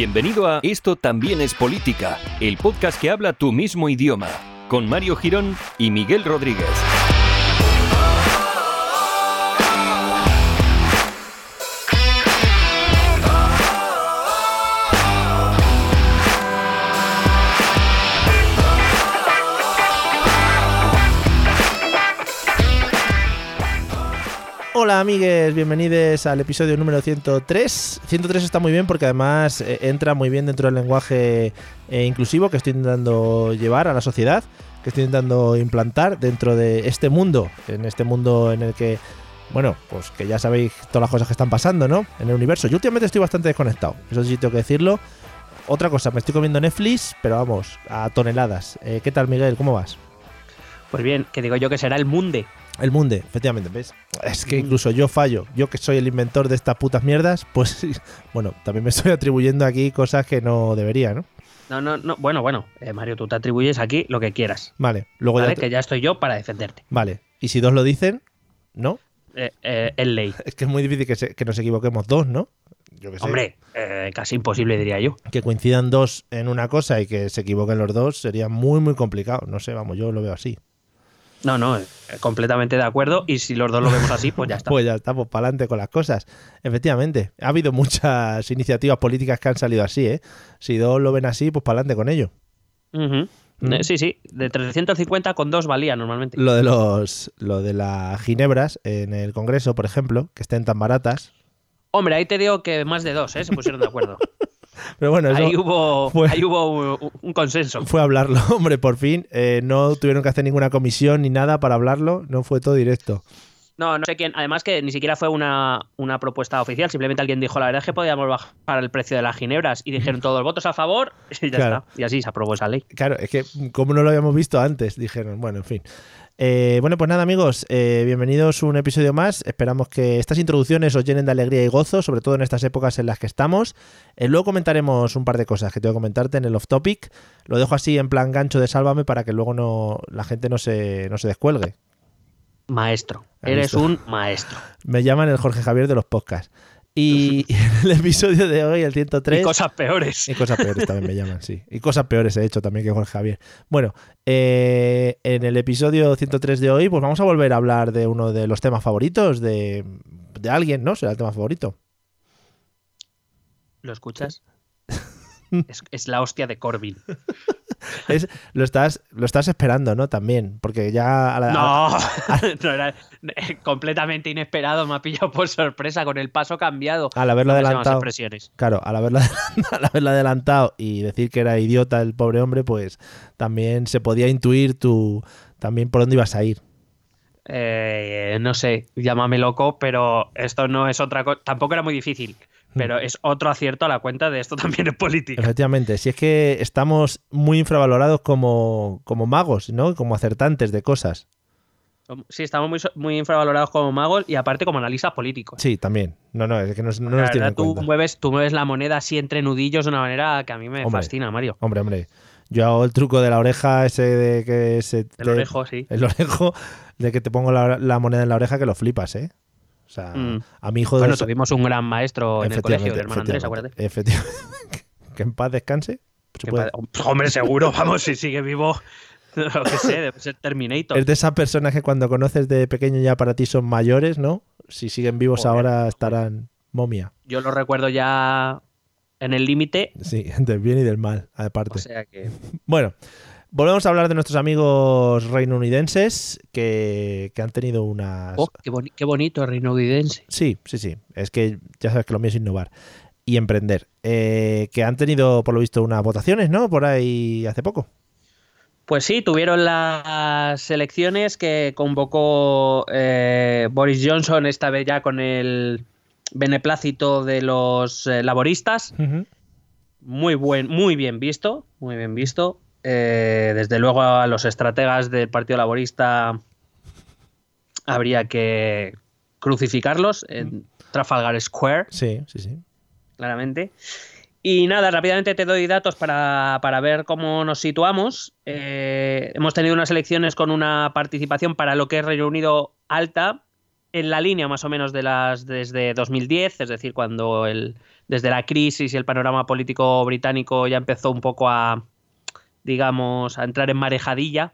Bienvenido a Esto también es política, el podcast que habla tu mismo idioma, con Mario Girón y Miguel Rodríguez. Hola amigues, bienvenidos al episodio número 103. 103 está muy bien porque además eh, entra muy bien dentro del lenguaje eh, inclusivo que estoy intentando llevar a la sociedad, que estoy intentando implantar dentro de este mundo, en este mundo en el que, bueno, pues que ya sabéis todas las cosas que están pasando, ¿no? En el universo. Yo últimamente estoy bastante desconectado, eso sí tengo que decirlo. Otra cosa, me estoy comiendo Netflix, pero vamos, a toneladas. Eh, ¿Qué tal Miguel? ¿Cómo vas? Pues bien, que digo yo que será el Munde. El Munde, efectivamente, ¿ves? Es que incluso yo fallo. Yo que soy el inventor de estas putas mierdas, pues bueno, también me estoy atribuyendo aquí cosas que no debería, ¿no? No, no, no. Bueno, bueno, eh, Mario, tú te atribuyes aquí lo que quieras. Vale, luego ¿vale? ya. te- Que ya estoy yo para defenderte. Vale, y si dos lo dicen, ¿no? Eh, eh, es ley. Es que es muy difícil que, se- que nos equivoquemos dos, ¿no? Yo que sé. Hombre, eh, casi imposible diría yo. Que coincidan dos en una cosa y que se equivoquen los dos sería muy, muy complicado. No sé, vamos, yo lo veo así. No, no, eh, completamente de acuerdo. Y si los dos lo vemos así, pues ya está. Pues ya estamos para adelante con las cosas. Efectivamente, ha habido muchas iniciativas políticas que han salido así, ¿eh? Si dos lo ven así, pues para adelante con ello. Mm. Eh, Sí, sí, de 350 con dos valía normalmente. Lo de los lo de las ginebras en el Congreso, por ejemplo, que estén tan baratas. Hombre, ahí te digo que más de dos, ¿eh? Se pusieron de acuerdo. Pero bueno, eso Ahí hubo, fue- ahí hubo un, consenso. fue hablarlo, hombre, por fin. Eh, no tuvieron que hacer ninguna comisión ni nada para hablarlo, no fue todo directo. No, no sé quién. Además que ni siquiera fue una, una propuesta oficial. Simplemente alguien dijo, la verdad es que podíamos bajar el precio de las ginebras. Y dijeron todos votos a favor y ya Claro. está. Y así se aprobó esa ley. Claro, es que como no lo habíamos visto antes, dijeron, bueno, en fin. Eh, bueno, pues nada, amigos, eh, bienvenidos a un episodio más. Esperamos que estas introducciones os llenen de alegría y gozo, sobre todo en estas épocas en las que estamos. Eh, luego comentaremos un par de cosas que tengo que comentarte en el off topic. Lo dejo así en plan gancho de sálvame para que luego no la gente no se, no se descuelgue. Maestro. ¿Has Eres visto? un maestro. Me llaman el Jorge Javier de los podcasts. Y, el episodio de hoy, el 103. Y cosas peores. Y cosas peores también me llaman, sí. Y cosas peores he hecho también que Jorge Javier. Bueno, eh, en el episodio 103 de hoy, pues vamos a volver a hablar de uno de los temas favoritos de, de alguien, ¿no? Será el tema favorito. ¿Lo escuchas? Es, es la hostia de Corbyn. Es, lo, estás, lo estás esperando, ¿no? También, porque ya... a la- No, no era eh, completamente inesperado. Me ha pillado por sorpresa con el paso cambiado. al haberlo adelantado... Claro, al haberlo, al haberlo adelantado y decir que era idiota el pobre hombre, pues también se podía intuir tu, también por dónde ibas a ir. Eh, no sé, llámame loco, pero esto no es otra cosa. Tampoco era muy difícil, pero es otro acierto a la cuenta de esto también es política. Efectivamente, si es que estamos muy infravalorados como, como magos, ¿no? Como acertantes de cosas. Sí, estamos muy, muy infravalorados como magos y aparte como analistas políticos. Sí, también. No, no, es que no, no la nos verdad, tú cuenta. mueves, tú mueves la moneda así entre nudillos de una manera que a mí me Hombre. fascina, Mario. Hombre, hombre. Yo hago el truco de la oreja ese de que se... El te- orejo, sí. El orejo de que te pongo la, la moneda en la oreja que lo flipas, ¿eh? O sea, Mm. a mi hijo de... Bueno, tuvimos un gran maestro en el colegio, el hermano Andrés, acuérdate. efectivamente. que en paz descanse. Se puede- Hombre, seguro, vamos, si sigue vivo, lo que sé, debe ser Terminator. Es de esas personas que cuando conoces de pequeño ya para ti son mayores, ¿no? Si siguen vivos Joder, ahora estarán momia. Yo lo recuerdo ya en el límite, Sí, del bien y del mal, aparte. o sea que... Bueno, volvemos a hablar de nuestros amigos reinounidenses que, que han tenido unas... Oh, qué, boni- qué bonito, reinovidense. Sí, sí, sí. Es que ya sabes que lo mío es innovar y emprender. Eh, que han tenido, por lo visto, unas votaciones, ¿no? Por ahí hace poco. Pues sí, tuvieron las elecciones que convocó eh, Boris Johnson, esta vez ya con el beneplácito de los eh, laboristas. Muy, buen, muy bien visto, muy bien visto. Eh, desde luego a los estrategas del Partido Laborista habría que crucificarlos en Trafalgar Square, Sí, sí, sí. claramente. Y nada, rápidamente te doy datos para, para ver cómo nos situamos. Eh, hemos tenido unas elecciones con una participación para lo que es Reino Unido alta, en la línea más o menos de las desde 2010, es decir, cuando el, desde la crisis y el panorama político británico ya empezó un poco a, digamos, a entrar en marejadilla.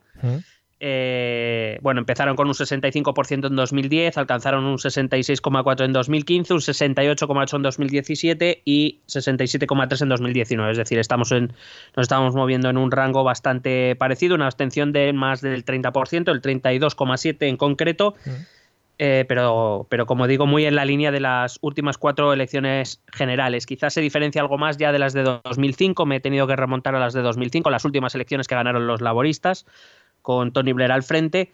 Eh, bueno, empezaron con un 65% en 2010, alcanzaron un 66,4% en 2015, un 68,8% en 2017 y 67,3% en 2019. Es decir, estamos en, nos estamos moviendo en un rango bastante parecido, una abstención de más del 30%, el 32,7% en concreto. Eh, pero, pero como digo, muy en la línea de las últimas cuatro elecciones generales. Quizás se diferencia algo más ya de las de 2005, me he tenido que remontar a las de 2005, las últimas elecciones que ganaron los laboristas, con Tony Blair al frente,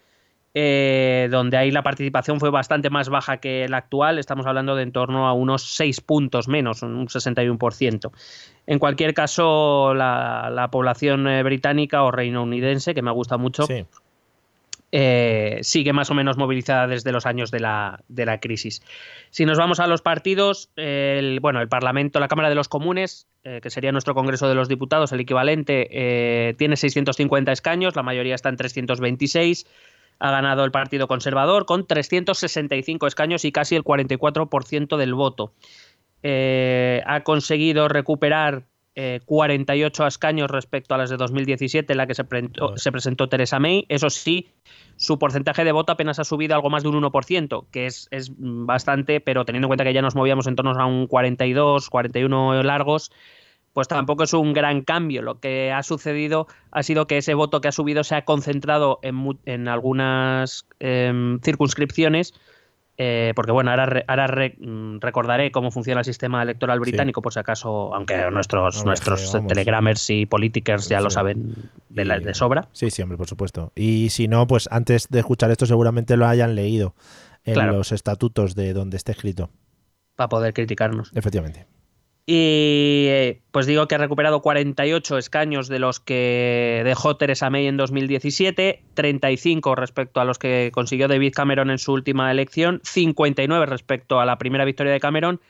eh, donde ahí la participación fue bastante más baja que la actual, estamos hablando de en torno a unos 6 puntos menos, un 61%. En cualquier caso, la, población eh, británica o reino unidense, que me gusta mucho, eh, sigue más o menos movilizada desde los años de la, crisis. Si nos vamos a los partidos, el, bueno, el Parlamento, la Cámara de los Comunes, eh, que sería nuestro Congreso de los Diputados, el equivalente, eh, tiene 650 escaños, la mayoría está en 326. Ha ganado el Partido Conservador con 365 escaños y casi el 44% del voto. ha conseguido recuperar 48 escaños respecto a las de 2017, en la que se se presentó Teresa May. Eso sí, su porcentaje de voto apenas ha subido algo más de un 1%, que es, bastante, pero teniendo en cuenta que ya nos movíamos en torno a un 42, 41 largos, pues tampoco es un gran cambio. Lo que ha sucedido ha sido que ese voto que ha subido se ha concentrado en, algunas em, circunscripciones eh, porque bueno, ahora, ahora mm, recordaré cómo funciona el sistema electoral británico, por si acaso, aunque nuestros, nuestros telegramers y politikers ya lo saben de, la, de, sobra. Sí, sí, hombre, por supuesto. Y si no, pues antes de escuchar esto seguramente lo hayan leído en los estatutos de donde esté escrito. Para poder criticarnos. Efectivamente. Y eh, pues digo que ha recuperado 48 escaños de los que dejó Theresa May en 2017, 35 respecto a los que consiguió David Cameron en su última elección, 59 respecto a la primera victoria de Cameron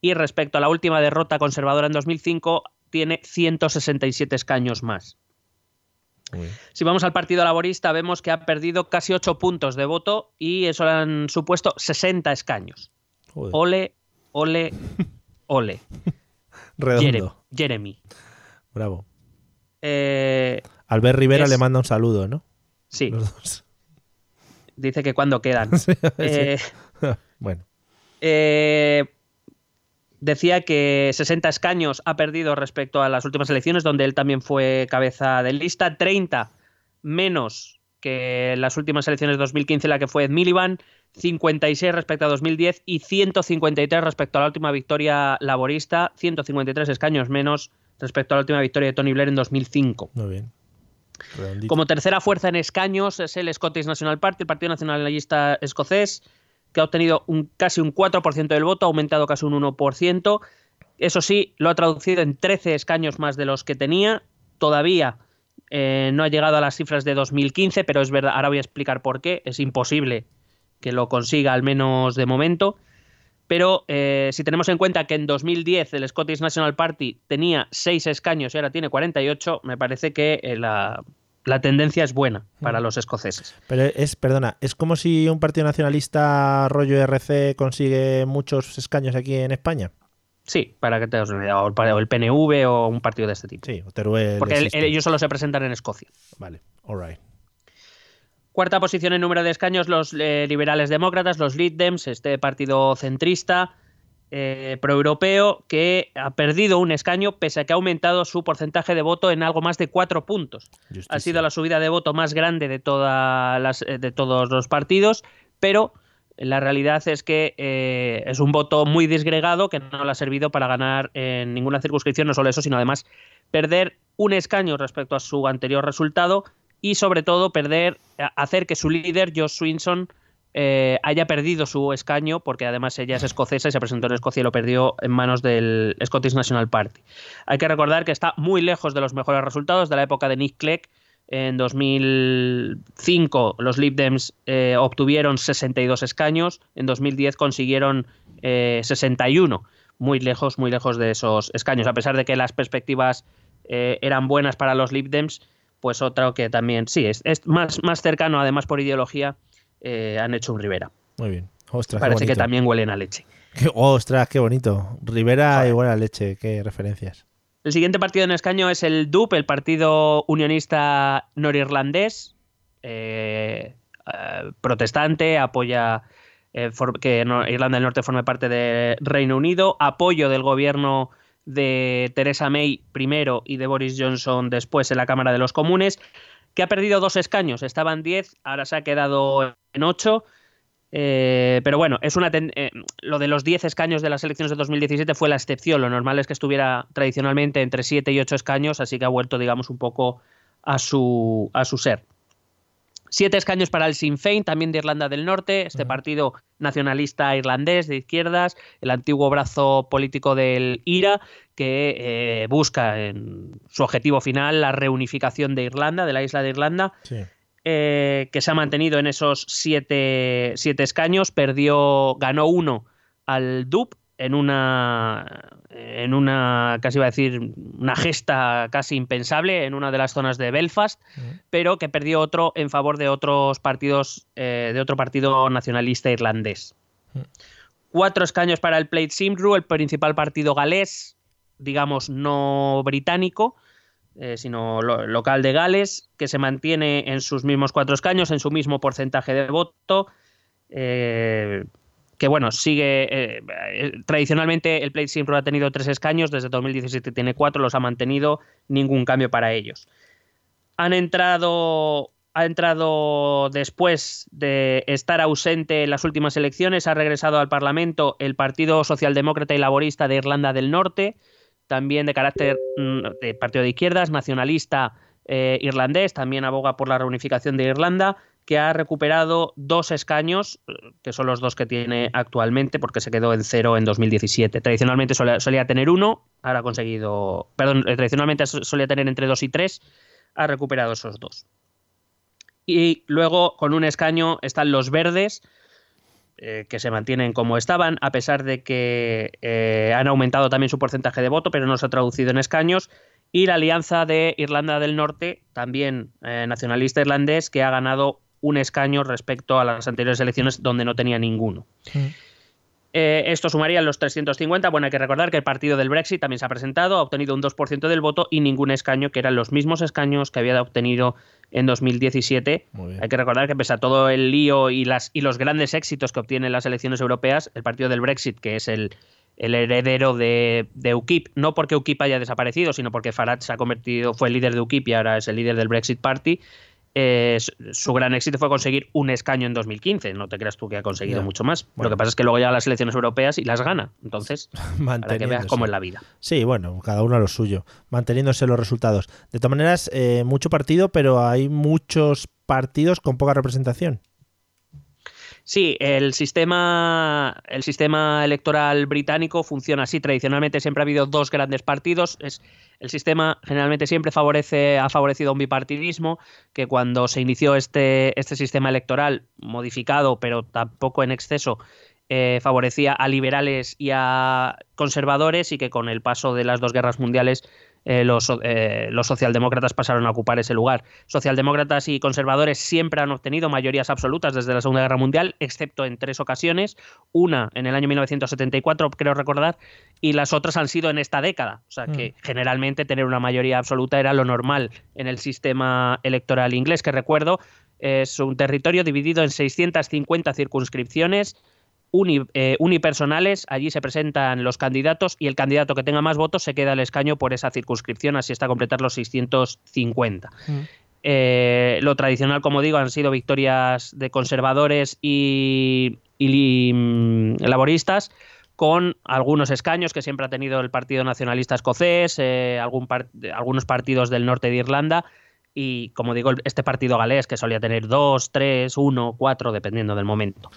y respecto a la última derrota conservadora en 2005 tiene 167 escaños más. Si vamos al Partido Laborista vemos que ha perdido casi 8 puntos de voto y eso le han supuesto 60 escaños. Ole, ole, Ole. Redondo. Jeremy. Bravo. Eh, Albert Rivera le manda un saludo, ¿no? Sí. Dice que cuando quedan. Eh, bueno. Eh, decía que 60 escaños ha perdido respecto a las últimas elecciones, donde él también fue cabeza de lista. 30 menos que las últimas elecciones de 2015, la que fue Ed Miliband. 56 respecto a 2010 y 153 respecto a la última victoria laborista, 153 escaños menos respecto a la última victoria de Tony Blair en 2005. Muy bien. Como tercera fuerza en escaños es el Scottish National Party, el Partido Nacionalista Escocés, que ha obtenido un, casi un 4% del voto, ha aumentado casi un 1%. Eso sí, lo ha traducido en 13 escaños más de los que tenía. Todavía eh, no ha llegado a las cifras de 2015, pero es verdad, ahora voy a explicar por qué. Es imposible que lo consiga al menos de momento. Pero eh, si tenemos en cuenta que en 2010 el Scottish National Party tenía 6 escaños y ahora tiene 48, me parece que eh, la, tendencia es buena para los escoceses. Pero es, perdona, es como si un partido nacionalista rollo RC consigue muchos escaños aquí en España. Sí, para que te o el PNV o un partido de este tipo. Sí, Porque ellos solo se presentan en Escocia. Vale, alright. Cuarta posición en número de escaños, los eh, liberales demócratas, los Lead Dems, este partido centrista eh, proeuropeo que ha perdido un escaño pese a que ha aumentado su porcentaje de voto en algo más de cuatro puntos. Ha sido la subida de voto más grande de, todas las, eh, de todos los partidos, pero la realidad es que es un voto muy disgregado que no le ha servido para ganar en ninguna circunscripción, no solo eso, sino además perder un escaño respecto a su anterior resultado y sobre todo perder, hacer que su líder, Josh Swinson, eh, haya perdido su escaño, porque además ella es escocesa y se presentó en Escocia y lo perdió en manos del Scottish National Party. Hay que recordar que está muy lejos de los mejores resultados de la época de Nick Clegg. En 2005 los Lib Dems eh, obtuvieron 62 escaños, en 2010 consiguieron 61, eh, muy lejos, muy lejos de esos escaños, a pesar de que las perspectivas eran buenas para los Lib Dems pues otro que también, sí, es, más, más cercano, además por ideología, eh, han hecho un Rivera. Muy bien. Ostras, qué Parece que también huelen a leche. Qué- ostras, qué bonito. Rivera Joder. igual a leche, qué referencias. El siguiente partido en escaño es el DUP, el Partido Unionista Norirlandés, eh, eh, protestante, apoya eh, for- que no- Irlanda del Norte forme parte del Reino Unido, apoyo del gobierno de Theresa May primero y de Boris Johnson después en la Cámara de los Comunes, que ha perdido dos escaños, estaban 10, ahora se ha quedado en 8. Eh, pero bueno, es una ten- eh, lo de los 10 escaños de las elecciones de 2017 fue la excepción. Lo normal es que estuviera tradicionalmente entre 7 y 8 escaños, así que ha vuelto, digamos, un poco a su, a su ser. Siete escaños para el Sinn Féin, también de Irlanda del Norte, este partido nacionalista irlandés de izquierdas, el antiguo brazo político del IRA, que eh, busca en su objetivo final la reunificación de Irlanda, de la isla de Irlanda, Sí. eh, que se ha mantenido en esos siete, siete escaños, perdió, ganó uno al DUP en una, en una, casi iba a decir, una gesta casi impensable en una de las zonas de Belfast, pero que perdió otro en favor de otros partidos, eh, de otro partido nacionalista irlandés. Cuatro escaños para el Plaid Cymru, el principal partido galés, digamos no británico, eh, sino lo- local de Gales, que se mantiene en sus mismos cuatro escaños, en su mismo porcentaje de voto. eh, que bueno, sigue. eh, eh, tradicionalmente el Plaid Cymru ha tenido tres escaños, desde 2017 tiene cuatro, los ha mantenido, ningún cambio para ellos. Han entrado. Ha entrado después de estar ausente en las últimas elecciones, ha regresado al Parlamento el Partido Socialdemócrata y Laborista de Irlanda del Norte, también de carácter mm, de partido de izquierdas, nacionalista eh, irlandés, también aboga por la reunificación de Irlanda, que ha recuperado dos escaños, eh, que son los dos que tiene actualmente, porque se quedó en cero en 2017. Tradicionalmente solía, tener uno, ahora ha conseguido, perdón, eh, tradicionalmente so- solía tener entre dos y tres, ha recuperado esos dos. Y luego, con un escaño, están los verdes, eh, que se mantienen como estaban, a pesar de que han aumentado también su porcentaje de voto, pero no se ha traducido en escaños. Y la alianza de Irlanda del Norte, también nacionalista irlandés, que ha ganado un escaño respecto a las anteriores elecciones donde no tenía ninguno. Mm. Eh, esto sumaría los 350. Bueno, hay que recordar que el partido del Brexit también se ha presentado, ha obtenido un 2% del voto y ningún escaño, que eran los mismos escaños que había obtenido en 2017. Muy bien. Hay que recordar que pese a todo el lío y, las, y los grandes éxitos que obtienen las elecciones europeas, el partido del Brexit, que es el, el heredero de, de UKIP, no porque UKIP haya desaparecido, sino porque Farage se ha convertido, fue el líder de UKIP y ahora es el líder del Brexit Party, eh, su- gran éxito fue conseguir un escaño en 2015. No te creas tú que ha conseguido mucho más. Bueno. Lo que pasa es que luego llega a las elecciones europeas y las gana. Entonces, para que veas cómo es la vida. Sí, bueno, cada uno a lo suyo, manteniéndose los resultados. De todas maneras, eh, mucho partido, pero hay muchos partidos con poca representación. Sí, el sistema, el sistema electoral británico funciona así. Tradicionalmente siempre ha habido dos grandes partidos. Es, el sistema generalmente siempre favorece, ha favorecido un bipartidismo, que cuando se inició este, este sistema electoral, modificado, pero tampoco en exceso, eh, favorecía a liberales y a conservadores y que con el paso de las dos guerras mundiales eh, los, eh, los socialdemócratas pasaron a ocupar ese lugar. Socialdemócratas y conservadores siempre han obtenido mayorías absolutas desde la Segunda Guerra Mundial, excepto en tres ocasiones, una en el año 1974, creo recordar, y las otras han sido en esta década. O sea que generalmente tener una mayoría absoluta era lo normal en el sistema electoral inglés, que recuerdo es un territorio dividido en 650 circunscripciones uni- eh, unipersonales, allí se presentan los candidatos y el candidato que tenga más votos se queda el escaño por esa circunscripción, así hasta completar los 650. Eh, lo tradicional, como digo, han sido victorias de conservadores y, y, mm, laboristas, con algunos escaños que siempre ha tenido el Partido Nacionalista Escocés, eh, algún par- algunos partidos del norte de Irlanda y, como digo, este partido galés que solía tener dos, tres, uno, cuatro, dependiendo del momento.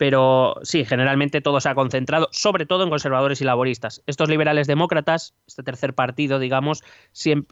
Pero sí, generalmente todo se ha concentrado, sobre todo en conservadores y laboristas. Estos liberales demócratas, este tercer partido, digamos,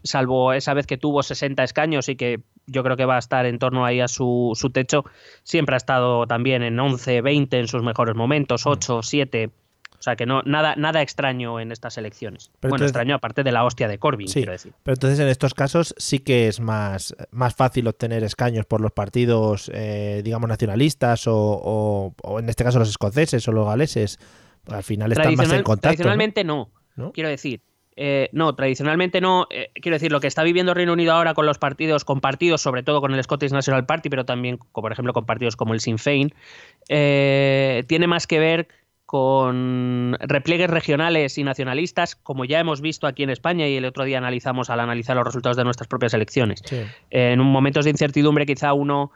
salvo esa vez que tuvo 60 escaños y que yo creo que va a estar en torno ahí a su, su techo, siempre ha estado también en 11, 20 en sus mejores momentos, 8, 7. O sea que no, nada, nada extraño en estas elecciones. bueno, extraño aparte de la hostia de Corbyn, quiero decir. Pero entonces en estos casos sí que es más, más fácil obtener escaños por los partidos, eh, digamos, nacionalistas o, en este caso los escoceses o los galeses. Al final están más en contacto. Tradicionalmente ¿no? Quiero decir, eh, no, tradicionalmente no. Eh, quiero decir, lo que está viviendo Reino Unido ahora con los partidos, con partidos, sobre todo con el Scottish National Party, pero también, por ejemplo, con partidos como el Sinn Féin, eh, tiene más que ver con repliegues regionales y nacionalistas, como ya hemos visto aquí en España y el otro día analizamos al analizar los resultados de nuestras propias elecciones. en un momentos de incertidumbre quizá uno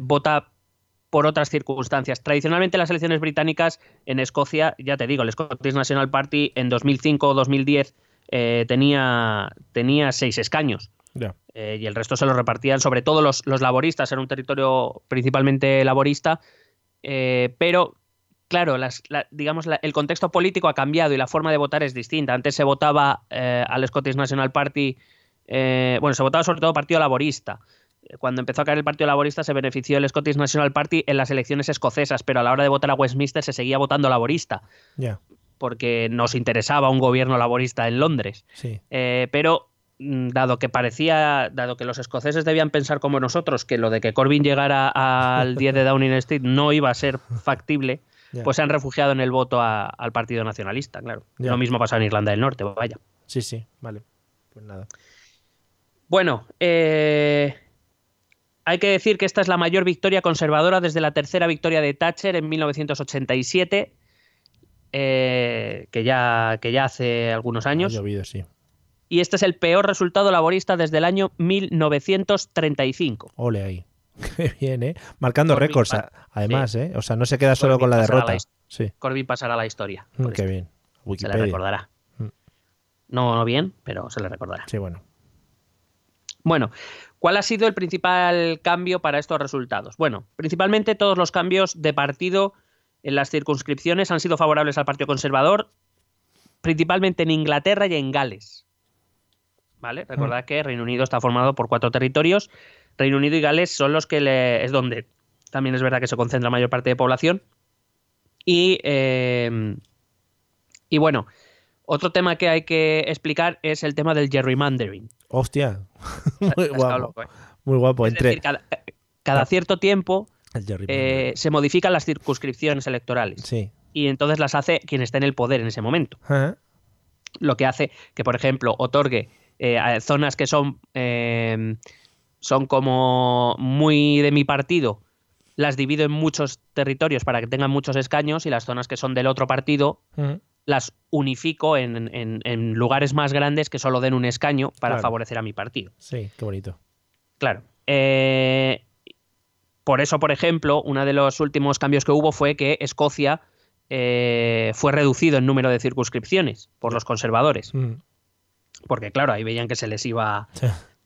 vota por otras circunstancias. Tradicionalmente las elecciones británicas en Escocia, ya te digo, el Scottish National Party en 2005 o 2010 eh, tenía, tenía seis escaños. Eh, y el resto se lo repartían, sobre todo los, los laboristas, era un territorio principalmente laborista, eh, pero claro, las, digamos, el contexto político ha cambiado y la forma de votar es distinta. Antes se votaba al Scottish National Party, bueno, se votaba sobre todo Partido Laborista cuando empezó a caer el Partido Laborista se benefició el Scottish National Party en las elecciones escocesas, pero a la hora de votar a Westminster se seguía votando laborista. Porque nos interesaba un gobierno laborista en Londres. Eh, pero mm, dado que parecía, dado que los escoceses debían pensar como nosotros, que lo de que Corbyn llegara al 10 de Downing Street no iba a ser factible, pues se han refugiado en el voto al Partido Nacionalista, claro. Lo mismo pasado en Irlanda del Norte, vaya. Sí, sí, vale. Pues nada. Bueno, eh, hay que decir que esta es la mayor victoria conservadora desde la tercera victoria de Thatcher en 1987, eh, que, ya, que ya hace algunos años. sí. Y este es el peor resultado laborista desde el año 1935. Ole ahí. Qué bien, ¿eh? Marcando récords, además, ¿eh? O sea, no se queda solo con la derrota. sí. Corbyn pasará a la historia. Mm, qué bien. Se le recordará. Mm. No, no bien, pero se le recordará. Sí, bueno. Bueno, ¿Cuál ha sido el principal cambio para estos resultados? Bueno, principalmente todos los cambios de partido en las circunscripciones han sido favorables al Partido Conservador, principalmente en Inglaterra y en Gales. ¿Vale? Recordad que Reino Unido está formado por cuatro territorios. Reino Unido y Gales son los que le, es donde también es verdad que se concentra la mayor parte de población. Y, eh, y bueno, otro tema que hay que explicar es el tema del gerrymandering. Hostia, muy guapo. Eh. Muy guapo. Entre... cada, cierto tiempo eh, se modifican las circunscripciones electorales. Sí. Y entonces las hace quien está en el poder en ese momento. Lo que hace que, por ejemplo, otorgue eh, zonas que son, son como muy de mi partido, las divido en muchos territorios para que tengan muchos escaños y las zonas que son del otro partido las unifico en, lugares más grandes que solo den un escaño para favorecer a mi partido. Sí, qué bonito. Claro. Eh, por eso, por ejemplo, uno de los últimos cambios que hubo fue que Escocia eh, fue reducido en número de circunscripciones por los conservadores. Porque, claro, ahí veían que se les iba.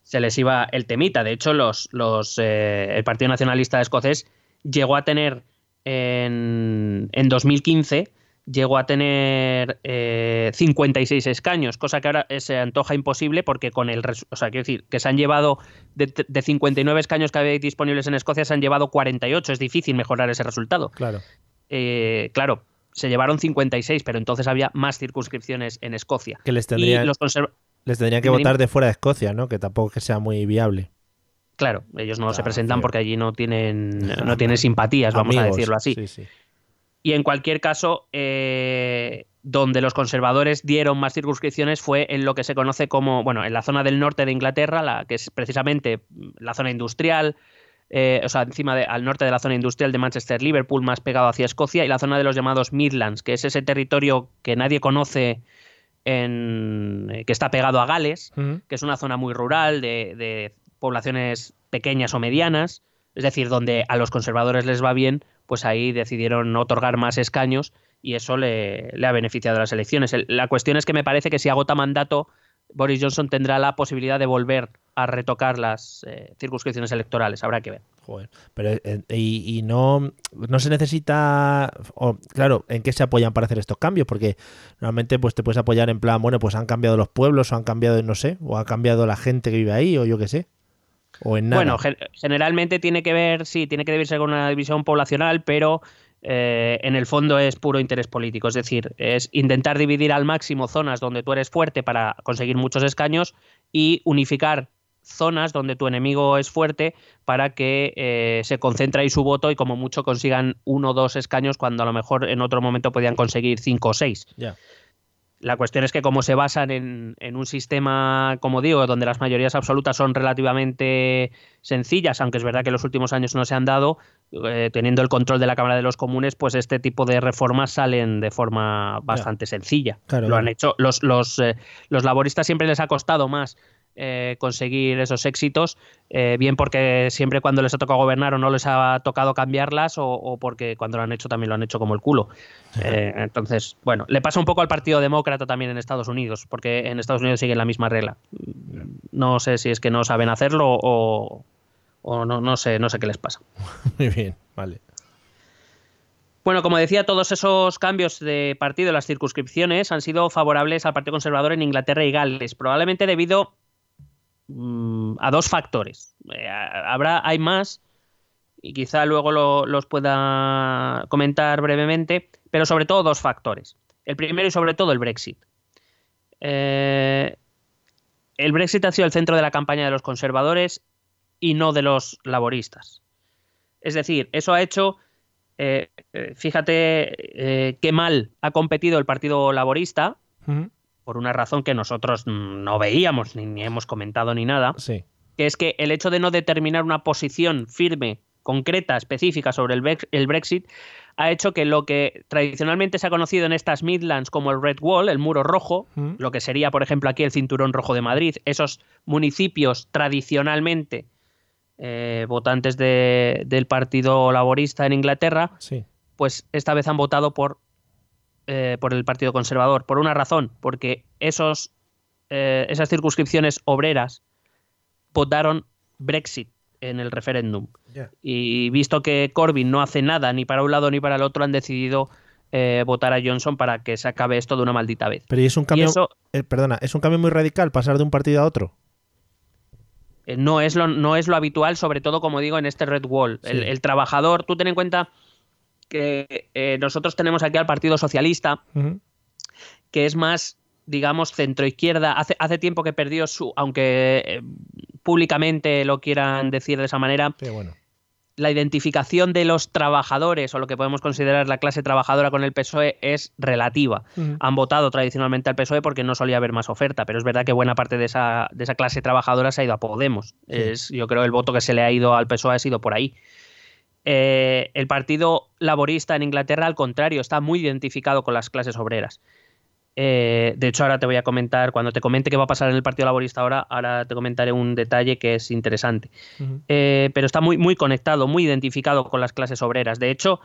Se les iba el temita. De hecho, los, los, eh, el Partido Nacionalista Escocés llegó a tener en, en 2015 llegó a tener 56 eh, escaños, cosa que ahora se antoja imposible porque con el... O sea, quiero decir, que se han llevado de, 59 escaños que había disponibles en Escocia, se han llevado 48. Es difícil mejorar ese resultado. Claro. Eh, claro, se llevaron 56, pero entonces había más circunscripciones en Escocia. Que les tendrían, les tendrían que votar de fuera de Escocia, ¿no? Que tampoco que sea muy viable. Claro, ellos no se presentan porque allí no tienen, no tienen simpatías, vamos a decirlo así. Sí, sí. Y en cualquier caso, eh, donde los conservadores dieron más circunscripciones fue en lo que se conoce como, bueno, en la zona del norte de Inglaterra, la, que es precisamente la zona industrial, eh, o sea, encima de, al norte de la zona industrial de Manchester, Liverpool, más pegado hacia Escocia, y la zona de los llamados Midlands, que es ese territorio que nadie conoce, en, eh, que está pegado a Gales, que es una zona muy rural de, de poblaciones pequeñas o medianas, es decir, donde a los conservadores les va bien pues ahí decidieron otorgar más escaños y eso le, ha beneficiado a las elecciones. la cuestión es que me parece que si agota mandato, Boris Johnson tendrá la posibilidad de volver a retocar las eh, circunscripciones electorales. Habrá que ver. Joder, pero eh, y, no, no se necesita, claro, ¿en qué se apoyan para hacer estos cambios? Porque normalmente pues te puedes apoyar en plan, bueno, pues han cambiado los pueblos o han cambiado, no sé, o ha cambiado la gente que vive ahí o yo qué sé. Bueno, generalmente tiene que ver, sí, tiene que verse con una división poblacional, pero eh, en el fondo es puro interés político. Es decir, es intentar dividir al máximo zonas donde tú eres fuerte para conseguir muchos escaños y unificar zonas donde tu enemigo es fuerte para que eh, se concentre ahí su voto y como mucho consigan uno o dos escaños cuando a lo mejor en otro momento podían conseguir cinco o seis. La cuestión es que como se basan en, un sistema, como digo, donde las mayorías absolutas son relativamente sencillas, aunque es verdad que en los últimos años no se han dado, eh, teniendo el control de la Cámara de los Comunes, pues este tipo de reformas salen de forma bastante sencilla. Lo han hecho, los, los, eh, los laboristas siempre les ha costado más eh, conseguir esos éxitos, eh, bien porque siempre cuando les ha tocado gobernar o no les ha tocado cambiarlas o, porque cuando lo han hecho también lo han hecho como el culo. Eh, entonces, bueno, le pasa un poco al Partido Demócrata también en Estados Unidos, porque en Estados Unidos siguen la misma regla. No sé si es que no saben hacerlo o, no, no, sé, no sé qué les pasa. Muy bien, vale. Bueno, como decía, todos esos cambios de partido, las circunscripciones, han sido favorables al Partido Conservador en Inglaterra y Gales, probablemente debido Mm, a dos factores. Eh, habrá, hay más y quizá luego los pueda comentar brevemente, pero sobre todo dos factores. El primero y sobre todo el Brexit. Eh, el Brexit ha sido el centro de la campaña de los conservadores y no de los laboristas. Es decir, eso ha hecho, eh, fíjate qué mal ha competido el Partido Laborista, por una razón que nosotros no veíamos ni, hemos comentado ni nada, sí. que es que el hecho de no determinar una posición firme, concreta, específica sobre el, Brexit, ha hecho que lo que tradicionalmente se ha conocido en estas Midlands como el Red Wall, el muro rojo, mm. lo que sería, por ejemplo, aquí el Cinturón Rojo de Madrid, esos municipios tradicionalmente eh, votantes del Partido Laborista en Inglaterra, pues esta vez han votado por eh, por el Partido Conservador, por una razón, porque esos, eh, esas circunscripciones obreras votaron Brexit en el referéndum. Y visto que Corbyn no hace nada ni para un lado ni para el otro, han decidido eh, votar a Johnson para que se acabe esto de una maldita vez. Pero es un cambio, perdona, es un cambio muy radical pasar de un partido a otro. no, es lo, no es lo habitual, sobre todo como digo en este Red Wall. El, el, trabajador, tú ten en cuenta que eh, nosotros tenemos aquí al Partido Socialista, que es más, digamos, centroizquierda. Hace, hace tiempo que perdió su, aunque eh, públicamente lo quieran decir de esa manera. La identificación de los trabajadores o lo que podemos considerar la clase trabajadora con el PSOE es relativa. Han votado tradicionalmente al PSOE porque no solía haber más oferta, pero es verdad que buena parte de esa, de esa clase trabajadora se ha ido a Podemos. Es, yo creo el voto que se le ha ido al PSOE ha sido por ahí. Eh, el Partido Laborista en Inglaterra, al contrario, está muy identificado con las clases obreras. Eh, de hecho, ahora te voy a comentar, cuando te comente qué va a pasar en el Partido Laborista ahora, ahora te comentaré un detalle que es interesante. Eh, pero está muy, muy conectado, muy identificado con las clases obreras. De hecho,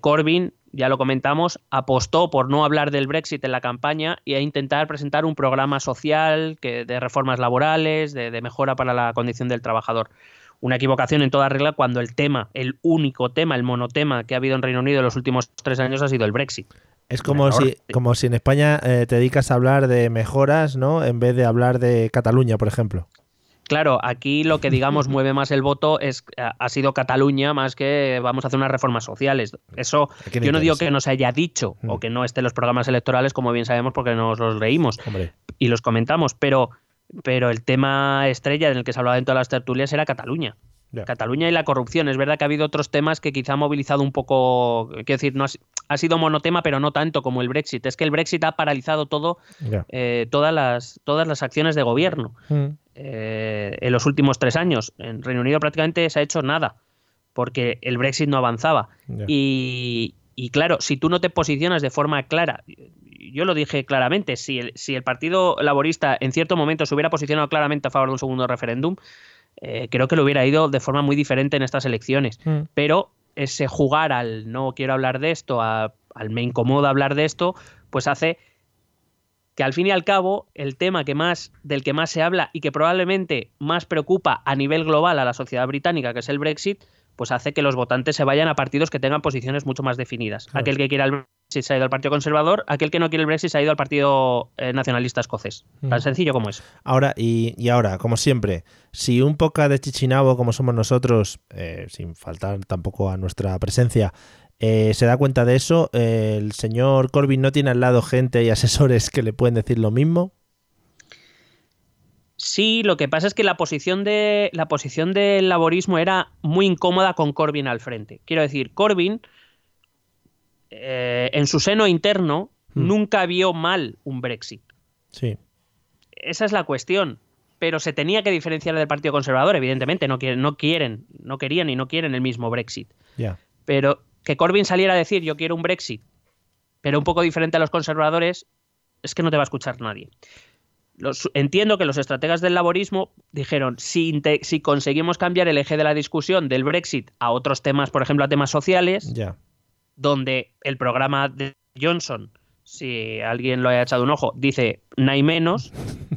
Corbyn, ya lo comentamos, apostó por no hablar del Brexit en la campaña y a intentar presentar un programa social que, de reformas laborales, de mejora para la condición del trabajador una equivocación en toda regla cuando el tema, el único tema, el monotema que ha habido en Reino Unido en los últimos tres años ha sido el Brexit. Es como si, como si en España eh, te dedicas a hablar de mejoras, ¿no? En vez de hablar de Cataluña, por ejemplo. Claro, aquí lo que digamos mueve más el voto es ha sido Cataluña más que vamos a hacer unas reformas sociales. Eso yo no digo que no se haya dicho o mm. que no esté en los programas electorales, como bien sabemos, porque nos los leímos y los comentamos, pero pero el tema estrella en el que se hablaba en todas las tertulias era Cataluña. Cataluña y la corrupción. Es verdad que ha habido otros temas que quizá han movilizado un poco, quiero decir, no ha, sido monotema, pero no tanto como el Brexit. Es que el Brexit ha paralizado todo, eh, todas, las, todas las acciones de gobierno mm. eh, en los últimos tres años. En Reino Unido prácticamente se ha hecho nada, porque el Brexit no avanzaba. Y, y claro, si tú no te posicionas de forma clara, yo lo dije claramente, si el, si el Partido Laborista en cierto momento se hubiera posicionado claramente a favor de un segundo referéndum, eh, creo que lo hubiera ido de forma muy diferente en estas elecciones. Mm. Pero ese jugar al no quiero hablar de esto, al me incomoda hablar de esto, pues hace que al fin y al cabo el tema que más del que más se habla y que probablemente más preocupa a nivel global a la sociedad británica, que es el Brexit, pues hace que los votantes se vayan a partidos que tengan posiciones mucho más definidas. Aquel que quiera el se ha ido al Partido Conservador, aquel que no quiere el Brexit se ha ido al Partido eh, Nacionalista Escocés. Tan sencillo como es. Ahora, y, y, ahora, como siempre, si un poco de chichinabo, como somos nosotros, eh, sin faltar tampoco a nuestra presencia, eh, se da cuenta de eso, el señor Corbyn no tiene al lado gente y asesores que le pueden decir lo mismo. Sí, lo que pasa es que la posición, de, la posición del laborismo era muy incómoda con Corbyn al frente. Quiero decir, Corbyn, eh, en su seno interno, hmm. nunca vio mal un Brexit. Sí. Esa es la cuestión. Pero se tenía que diferenciar del Partido Conservador, evidentemente. No quieren, no, quieren, no querían y no quieren el mismo Brexit. Ya. Pero que Corbyn saliera a decir yo quiero un Brexit, pero un poco diferente a los conservadores, es que no te va a escuchar nadie entiendo que los estrategas del laborismo dijeron, si, si, conseguimos cambiar el eje de la discusión del Brexit a otros temas, por ejemplo, a temas sociales, donde el programa de Johnson, si alguien lo haya echado un ojo, dice no hay menos,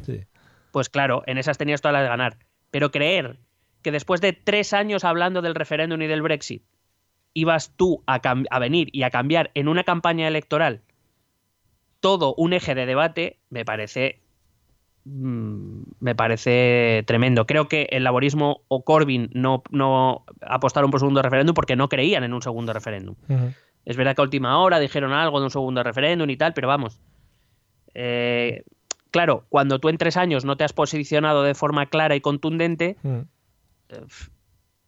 pues claro, en esas tenías todas las de ganar. Pero creer que después de tres años hablando del referéndum y del Brexit, ibas tú a, a venir y a cambiar en una campaña electoral todo un eje de debate, me parece Mm, me parece tremendo. Creo que el laborismo o Corbyn no, no apostaron por segundo referéndum porque no creían en un segundo referéndum. Es verdad que a última hora dijeron algo de un segundo referéndum y tal, pero vamos. Eh, claro, cuando tú en tres años no te has posicionado de forma clara y contundente,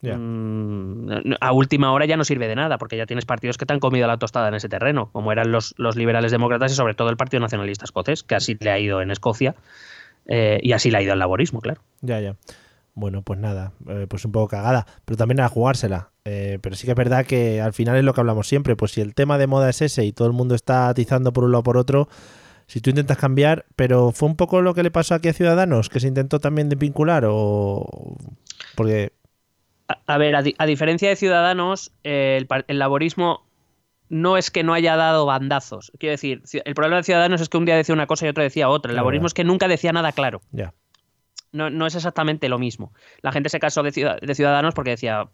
eh, mm, a última hora ya no sirve de nada, porque ya tienes partidos que te han comido la tostada en ese terreno, como eran los, los liberales demócratas y sobre todo el Partido Nacionalista Escocés, que así le ha ido en Escocia eh, y así le ha ido al laborismo, claro. Ya, ya. Bueno, pues nada, eh, pues un poco cagada, pero también a jugársela. Eh, pero sí que es verdad que al final es lo que hablamos siempre, pues si el tema de moda es ese y todo el mundo está atizando por un lado o por otro, si tú intentas cambiar, pero fue un poco lo que le pasó aquí a Ciudadanos, que se intentó también desvincular o... Porque... A, ver, a, diferencia de Ciudadanos, el, el laborismo no es que no haya dado bandazos. Quiero decir, el problema de Ciudadanos es que un día decía una cosa y otro decía otra. El laborismo es que nunca decía nada claro. Ya. No, no, es exactamente lo mismo. La gente se casó de, Ciudadanos porque decía,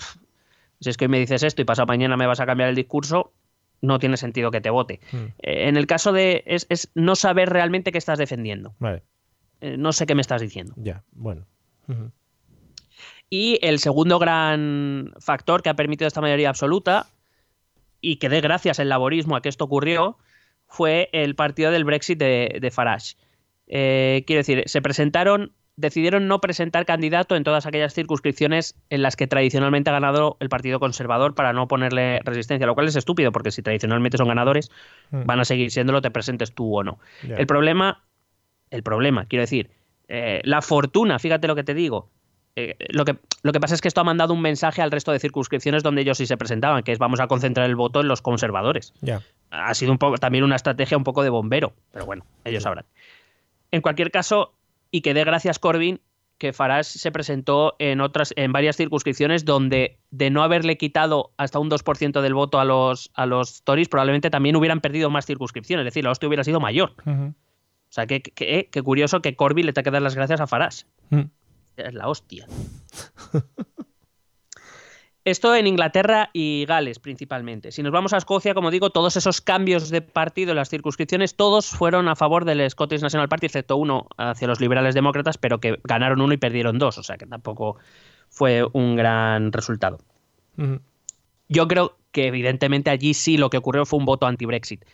si es que hoy me dices esto y pasado mañana me vas a cambiar el discurso, no tiene sentido que te vote. Hmm. Eh, en el caso de... Es, no saber realmente qué estás defendiendo. Vale. Eh, no sé qué me estás diciendo. Ya, bueno. Y el segundo gran factor que ha permitido esta mayoría absoluta y que dé gracias el laborismo a que esto ocurrió, fue el partido del Brexit de, Farage. Eh, quiero decir, se presentaron, decidieron no presentar candidato en todas aquellas circunscripciones en las que tradicionalmente ha ganado el Partido Conservador para no ponerle resistencia, lo cual es estúpido, porque si tradicionalmente son ganadores, mm. van a seguir siéndolo, te presentes tú o no. El problema, el problema, quiero decir, eh, la fortuna, fíjate lo que te digo, eh, lo, que, lo que pasa es que esto ha mandado un mensaje al resto de circunscripciones donde ellos sí se presentaban, que es vamos a concentrar el voto en los conservadores. Ha sido un poco, también una estrategia un poco de bombero, pero bueno, ellos sabrán. En cualquier caso, y que dé gracias Corbyn, que Farage se presentó en otras, en varias circunscripciones donde de no haberle quitado hasta un 2% del voto a los, a los Tories, probablemente también hubieran perdido más circunscripciones, es decir, la hostia hubiera sido mayor. O sea, que, curioso que Corbyn le tenga que dar las gracias a Farage. Mm es la hostia. Esto en Inglaterra y Gales principalmente. Si nos vamos a Escocia, como digo, todos esos cambios de partido en las circunscripciones, todos fueron a favor del Scottish National Party, excepto uno hacia los liberales demócratas, pero que ganaron uno y perdieron dos, o sea que tampoco fue un gran resultado. Yo creo que evidentemente allí sí lo que ocurrió fue un voto anti-Brexit.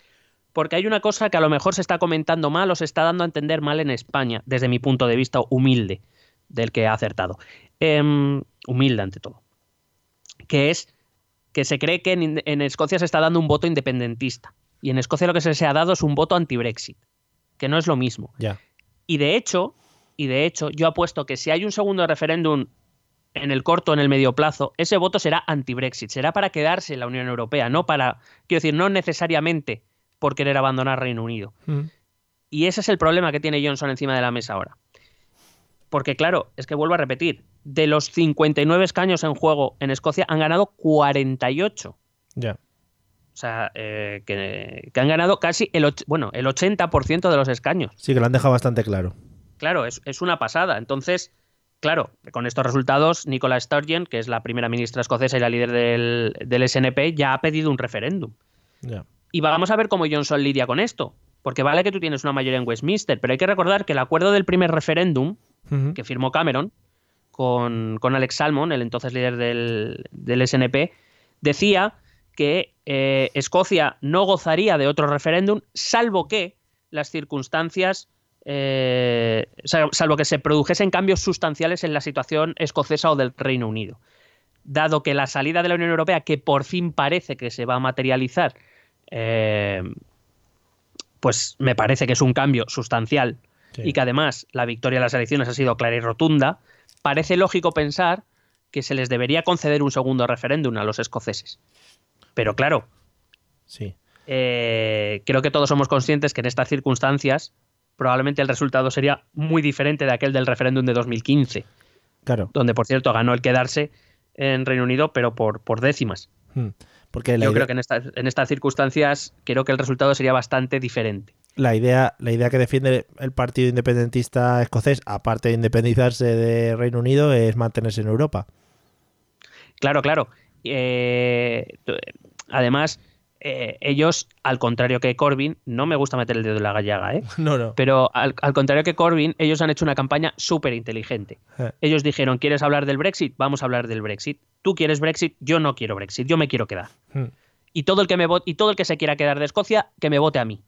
Porque hay una cosa que a lo mejor se está comentando mal o se está dando a entender mal en España, desde mi punto de vista humilde del que ha acertado. Em, humilde ante todo. Que es que se cree que en, Escocia se está dando un voto independentista. Y en Escocia lo que se, ha dado es un voto anti-Brexit. Que no es lo mismo. Y de hecho, y de hecho, yo apuesto que si hay un segundo referéndum en el corto, en el medio plazo, ese voto será anti-Brexit. Será para quedarse en la Unión Europea, no para. Quiero decir, no necesariamente por querer abandonar Reino Unido. Mm. Y ese es el problema que tiene Johnson encima de la mesa ahora. Porque claro, es que vuelvo a repetir, de los 59 escaños en juego en Escocia han ganado 48. Ya. O sea, eh, que, han ganado casi el, bueno, el 80% de los escaños. Sí, que lo han dejado bastante claro. Claro, es, una pasada. Entonces, claro, con estos resultados, Nicola Sturgeon, que es la primera ministra escocesa y la líder del, del SNP, ya ha pedido un referéndum. Ya. Y vamos a ver cómo Johnson lidia con esto. Porque vale que tú tienes una mayoría en Westminster, pero hay que recordar que el acuerdo del primer referéndum que firmó Cameron con, Alex Salmon, el entonces líder del, del SNP, decía que eh, Escocia no gozaría de otro referéndum, salvo que las circunstancias, eh, salvo que se produjesen cambios sustanciales en la situación escocesa o del Reino Unido. Dado que la salida de la Unión Europea, que por fin parece que se va a materializar, eh, pues me parece que es un cambio sustancial y que además la victoria de las elecciones ha sido clara y rotunda, parece lógico pensar que se les debería conceder un segundo referéndum a los escoceses. Pero claro, sí. Eh, creo que todos somos conscientes que en estas circunstancias probablemente el resultado sería muy diferente de aquel del referéndum de 2015. Claro. Donde, por cierto, ganó el quedarse en Reino Unido, pero por, por décimas. Hmm. Porque Yo creo que en, en estas circunstancias creo que el resultado sería bastante diferente. La idea, la idea que defiende el Partido Independentista Escocés, aparte de independizarse de Reino Unido, es mantenerse en Europa. Claro, claro. Eh, además, eh, ellos, al contrario que Corbyn, no me gusta meter el dedo en la gallaga, ¿eh? No, no. Pero al, contrario que Corbyn, ellos han hecho una campaña súper inteligente. Eh. Ellos dijeron, ¿quieres hablar del Brexit? Vamos a hablar del Brexit. Tú quieres Brexit, yo no quiero Brexit, yo me quiero quedar. Hmm. Y todo el que me y todo el que se quiera quedar de Escocia, que me vote a mí.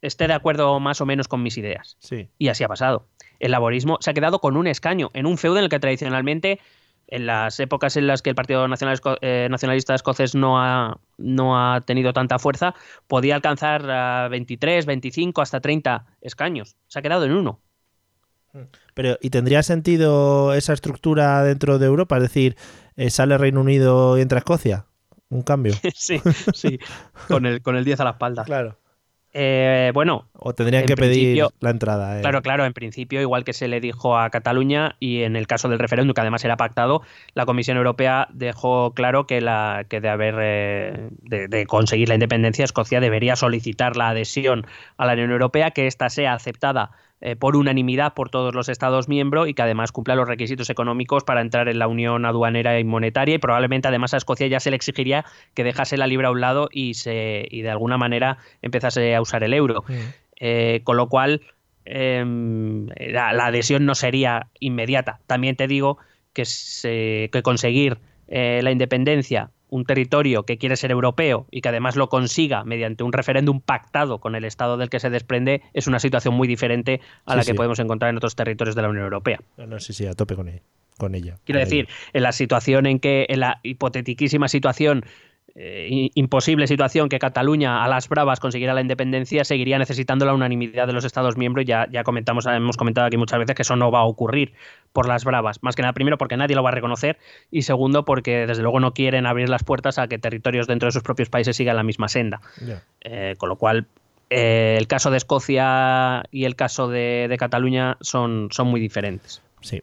Esté de acuerdo más o menos con mis ideas. Sí. Y así ha pasado. El laborismo se ha quedado con un escaño en un feudo en el que tradicionalmente en las épocas en las que el Partido eh, Nacionalista Escocés no ha, no ha tenido tanta fuerza, podía alcanzar a 23, 25, hasta 30 escaños. Se ha quedado en uno. Pero, ¿y tendría sentido esa estructura dentro de Europa? Es decir, eh, sale Reino Unido y entra Escocia. Un cambio. sí, sí, con el, con el 10 a la espalda. Claro. Eh, bueno. O tendrían que pedir la entrada. Eh. Claro, claro, en principio, igual que se le dijo a Cataluña y en el caso del referéndum, que además era pactado, la Comisión Europea dejó claro que, la, que de haber eh, de, conseguir la independencia, Escocia debería solicitar la adhesión a la Unión Europea, que ésta sea aceptada eh, por unanimidad por todos los Estados miembros y que además cumpla los requisitos económicos para entrar en la Unión Aduanera y Monetaria y probablemente además a Escocia ya se le exigiría que dejase la libra a un lado y, se, y de alguna manera empezase a usar el euro. Eh, con lo cual em, la, adhesión no sería inmediata. También te digo que, que conseguir eh, la independencia un territorio que quiere ser europeo y que además lo consiga mediante un referéndum pactado con el Estado del que se desprende, es una situación muy diferente a la que podemos encontrar en otros territorios de la Unión Europea. No, sí, sí, a tope con, con ella. Quiero decir, en la situación en que, en la hipotetiquísima situación eh, imposible situación que Cataluña a las bravas consiguiera la independencia, seguiría necesitando la unanimidad de los Estados miembros. Ya, ya comentamos, hemos comentado aquí muchas veces que eso no va a ocurrir por las bravas. Más que nada, primero, porque nadie lo va a reconocer y segundo, porque desde luego no quieren abrir las puertas a que territorios dentro de sus propios países sigan la misma senda. Eh, con lo cual, eh, el caso de Escocia y el caso de, de Cataluña son, son muy diferentes. Sí.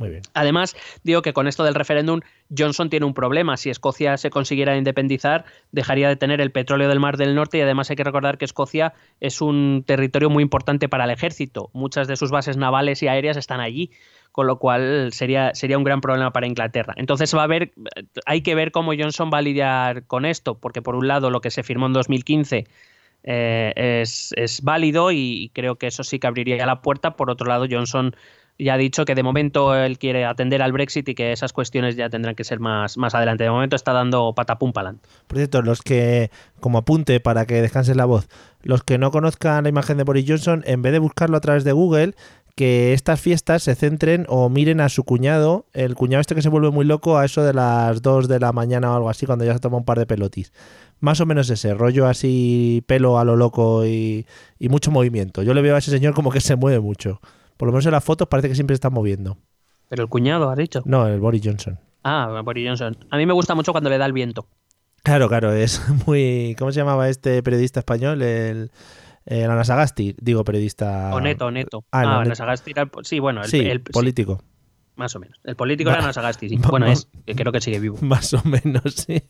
Muy bien. Además, digo que con esto del referéndum, Johnson tiene un problema. Si Escocia se consiguiera independizar, dejaría de tener el petróleo del Mar del Norte y además hay que recordar que Escocia es un territorio muy importante para el ejército. Muchas de sus bases navales y aéreas están allí, con lo cual sería, sería un gran problema para Inglaterra. Entonces va a haber, hay que ver cómo Johnson va a lidiar con esto, porque por un lado lo que se firmó en 2015 eh, es, es, válido y creo que eso sí que abriría la puerta. Por otro lado, Johnson ya ha dicho que de momento él quiere atender al Brexit y que esas cuestiones ya tendrán que ser más, más adelante. De momento está dando patapum palant. Por cierto, los que, como apunte para que descansen la voz, los que no conozcan la imagen de Boris Johnson, en vez de buscarlo a través de Google, que estas fiestas se centren o miren a su cuñado, el cuñado este que se vuelve muy loco a eso de las 2 de la mañana o algo así, cuando ya se toma un par de pelotis. Más o menos ese, rollo así, pelo a lo loco y mucho movimiento. Yo le veo a ese señor como que se mueve mucho. Por lo menos en las fotos parece que siempre está moviendo. Pero el cuñado, has dicho. No, el Boris Johnson. Ah, Boris Johnson. A mí me gusta mucho cuando le da el viento. Claro, claro, es muy. ¿Cómo se llamaba este periodista español? El. El Anasagasti, digo periodista. Oneto, Oneto. Ah, ah Anasagasti era. Sí, bueno, el, el político. más o menos. El político era Anasagasti, sí. Bueno, es, que creo que sigue vivo. Más o menos, sí.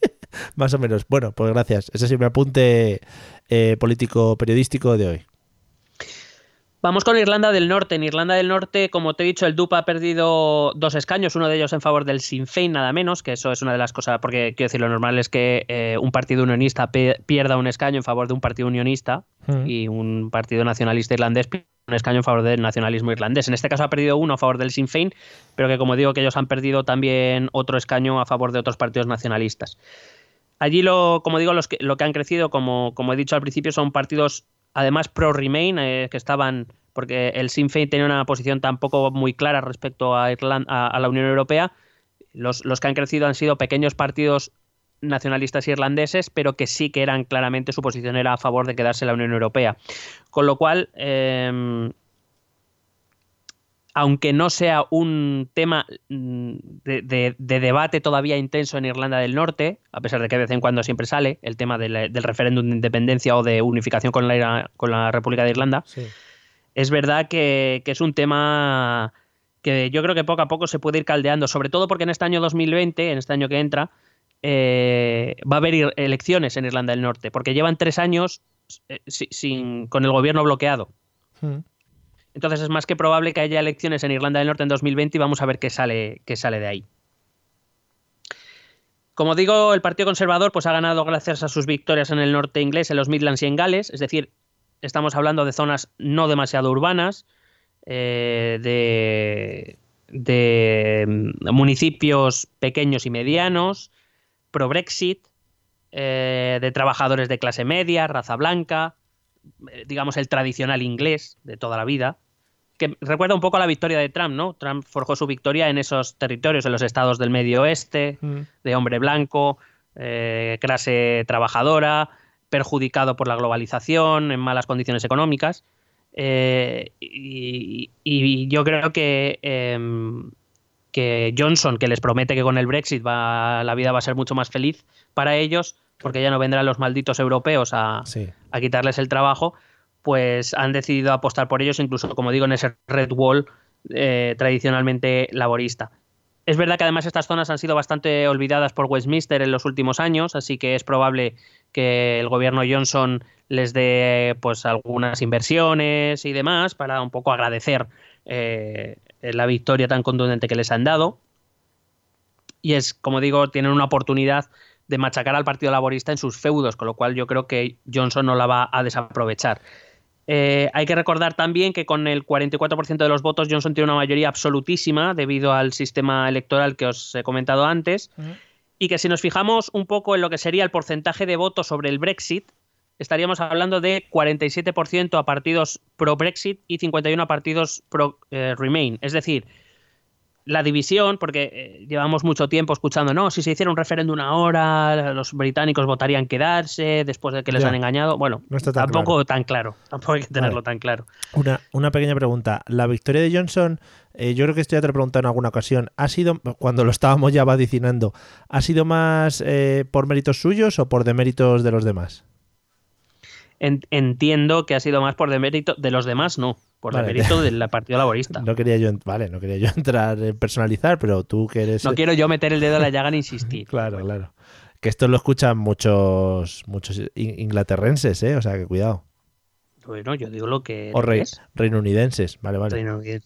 más o menos. Bueno, pues gracias. Ese sí me apunte eh, político periodístico de hoy. Vamos con Irlanda del Norte. En Irlanda del Norte, como te he dicho, el DUP ha perdido dos escaños, uno de ellos en favor del Sinn Féin, nada menos, que eso es una de las cosas, porque quiero decir, lo normal es que eh, un partido unionista pierda un escaño en favor de un partido unionista mm. y un partido nacionalista irlandés pierda un escaño en favor del nacionalismo irlandés. En este caso ha perdido uno a favor del Sinn Féin, pero que como digo que ellos han perdido también otro escaño a favor de otros partidos nacionalistas. Allí, lo, como digo, los que, lo que han crecido, como, como he dicho al principio, son partidos además pro-Remain, eh, que estaban, porque el Sinn Féin tenía una posición tampoco muy clara respecto a, a, la Unión Europea, los, que han crecido han sido pequeños partidos nacionalistas irlandeses, pero que sí que eran claramente su posición era a favor de quedarse en la Unión Europea. Con lo cual, em, aunque no sea un tema mm, de, debate todavía intenso en Irlanda del Norte, a pesar de que de vez en cuando siempre sale el tema del referéndum de independencia o de unificación con la, con la República de Irlanda, es verdad que, es un tema que yo creo que poco a poco se puede ir caldeando, sobre todo porque en este año 2020, en este año que entra, eh, va a haber elecciones en Irlanda del Norte, porque llevan tres años eh, sin, con el gobierno bloqueado. Hmm. Entonces es más que probable que haya elecciones en Irlanda del Norte en 2020 y vamos a ver qué sale, qué sale de ahí. Como digo, el Partido Conservador pues, ha ganado gracias a sus victorias en el norte inglés, en los Midlands y en Gales, es decir, estamos hablando de zonas no demasiado urbanas, eh, de, de, mm, municipios pequeños y medianos, pro-Brexit, eh, de trabajadores de clase media, raza blanca, digamos, el tradicional inglés de toda la vida, que recuerda un poco a la victoria de Trump, ¿no? Trump forjó su victoria en esos territorios, en los estados del medio oeste, mm. de hombre blanco, eh, clase trabajadora, perjudicado por la globalización, en malas condiciones económicas. Eh, y, yo creo que, em, que Johnson, que les promete que con el Brexit va, la vida va a ser mucho más feliz para ellos, porque ya no vendrán los malditos europeos a, quitarles el trabajo, pues han decidido apostar por ellos, incluso, como digo, en ese Red Wall eh, tradicionalmente laborista. Es verdad que además estas zonas han sido bastante olvidadas por Westminster en los últimos años, así que es probable que el gobierno Johnson les dé pues algunas inversiones y demás para un poco agradecer eh, la victoria tan contundente que les han dado. Y es, como digo, tienen una oportunidad de machacar al Partido Laborista en sus feudos, con lo cual yo creo que Johnson no la va a desaprovechar. Eh, hay que recordar también que con el 44% de los votos Johnson tiene una mayoría absolutísima debido al sistema electoral que os he comentado antes y que si nos fijamos un poco en lo que sería el porcentaje de votos sobre el Brexit, estaríamos hablando de 47% a partidos pro-Brexit y 51 a partidos pro-Remain. es decir, la división, porque eh, llevamos mucho tiempo escuchando, no, si se hiciera un referéndum ahora, los británicos votarían quedarse después de que les han engañado. Bueno, tampoco tan claro, tampoco hay que tenerlo tan claro. Una, una pequeña pregunta. La victoria de Johnson, eh, yo creo que esto ya te lo he preguntado en alguna ocasión, ¿ha sido, cuando lo estábamos ya vaticinando, ¿ha sido más eh, por méritos suyos o por deméritos de los demás? Entiendo que ha sido más por demérito de los demás, no por el mérito del Partido Laborista. No quería yo, vale, no quería yo entrar en personalizar, pero tú que eres. No quiero yo meter el dedo en la llaga en insistir. claro, claro. Que esto lo escuchan muchos, muchos inglaterrenses, ¿eh? O sea, que cuidado. Bueno, yo digo lo que. O rey, reinounidenses, vale, vale.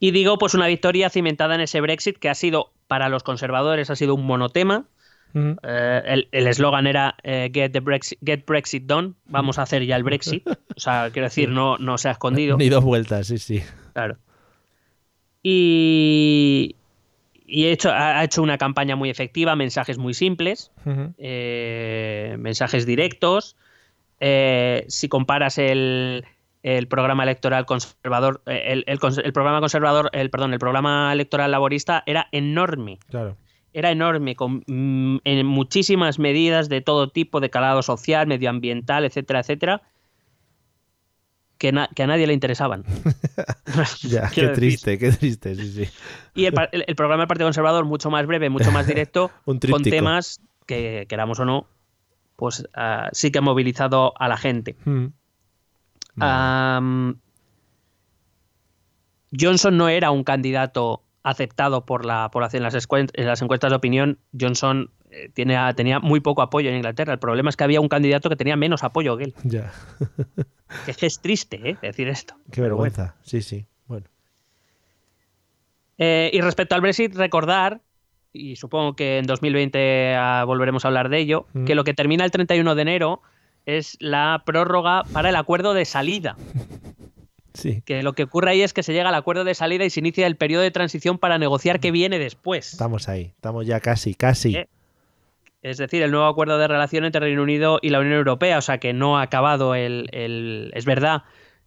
Y digo, pues una victoria cimentada en ese Brexit que ha sido, para los conservadores, ha sido un monotema eh, el eslogan era eh, get, the Brexit, get Brexit done, vamos a hacer ya el Brexit. O sea, quiero decir, no, no se ha escondido. Ni dos vueltas, sí, sí. Claro. Y, y hecho, ha hecho una campaña muy efectiva, mensajes muy simples, eh, mensajes directos. si comparas el, el, programa electoral conservador, el, el, el, programa conservador, el perdón, el programa electoral laborista era enorme. Claro era enorme, con mm, en muchísimas medidas de todo tipo, de calado social, medioambiental, etcétera, etcétera, que, a nadie le interesaban. ya, qué triste, qué triste, sí, sí. Y el, programa del Partido Conservador, mucho más breve, mucho más directo, con temas que, queramos o no, pues ah, sí que ha movilizado a la gente. Hmm. Johnson no era un candidato aceptado por la población en las, en las encuestas de opinión, Johnson eh, tiene, tenía muy poco apoyo en Inglaterra. El problema es que había un candidato que tenía menos apoyo que él. Ya. Que es triste, ¿eh? Decir esto. Qué vergüenza. Sí, sí. Bueno. Eh, y respecto al Brexit, recordar, y supongo que en 2020 ah, volveremos a hablar de ello, Mm. que lo que termina el 31 de enero es la prórroga para el acuerdo de salida. Sí. Que lo que ocurre ahí es que se llega al acuerdo de salida y se inicia el periodo de transición para negociar qué viene después. Estamos ahí. Estamos ya casi, casi. Eh, Es decir, el nuevo acuerdo de relación entre Reino Unido y la Unión Europea. O sea que no ha acabado el. el- es verdad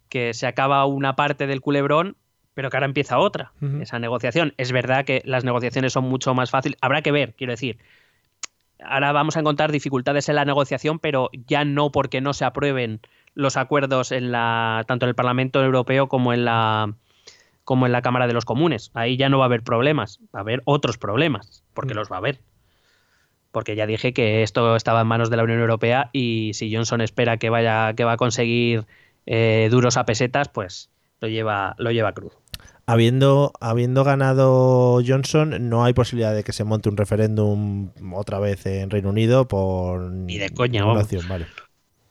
que se acaba una parte del culebrón, pero que ahora empieza otra. Esa negociación. Es verdad que las negociaciones son mucho más fáciles. Habrá que ver, quiero decir. Ahora vamos a encontrar dificultades en la negociación, pero ya no porque no se aprueben los acuerdos en la, tanto en el Parlamento Europeo como en la como en la Cámara de los Comunes. Ahí ya no va a haber problemas, va a haber otros problemas, porque Mm. los va a haber. Porque ya dije que esto estaba en manos de la Unión Europea y si Johnson espera que vaya que va a conseguir eh, duros a pesetas, pues lo lleva lo lleva crudo. Habiendo, habiendo ganado Johnson, no hay posibilidad de que se monte un referéndum otra vez en Reino Unido por Ni de coña, vamos. Vale.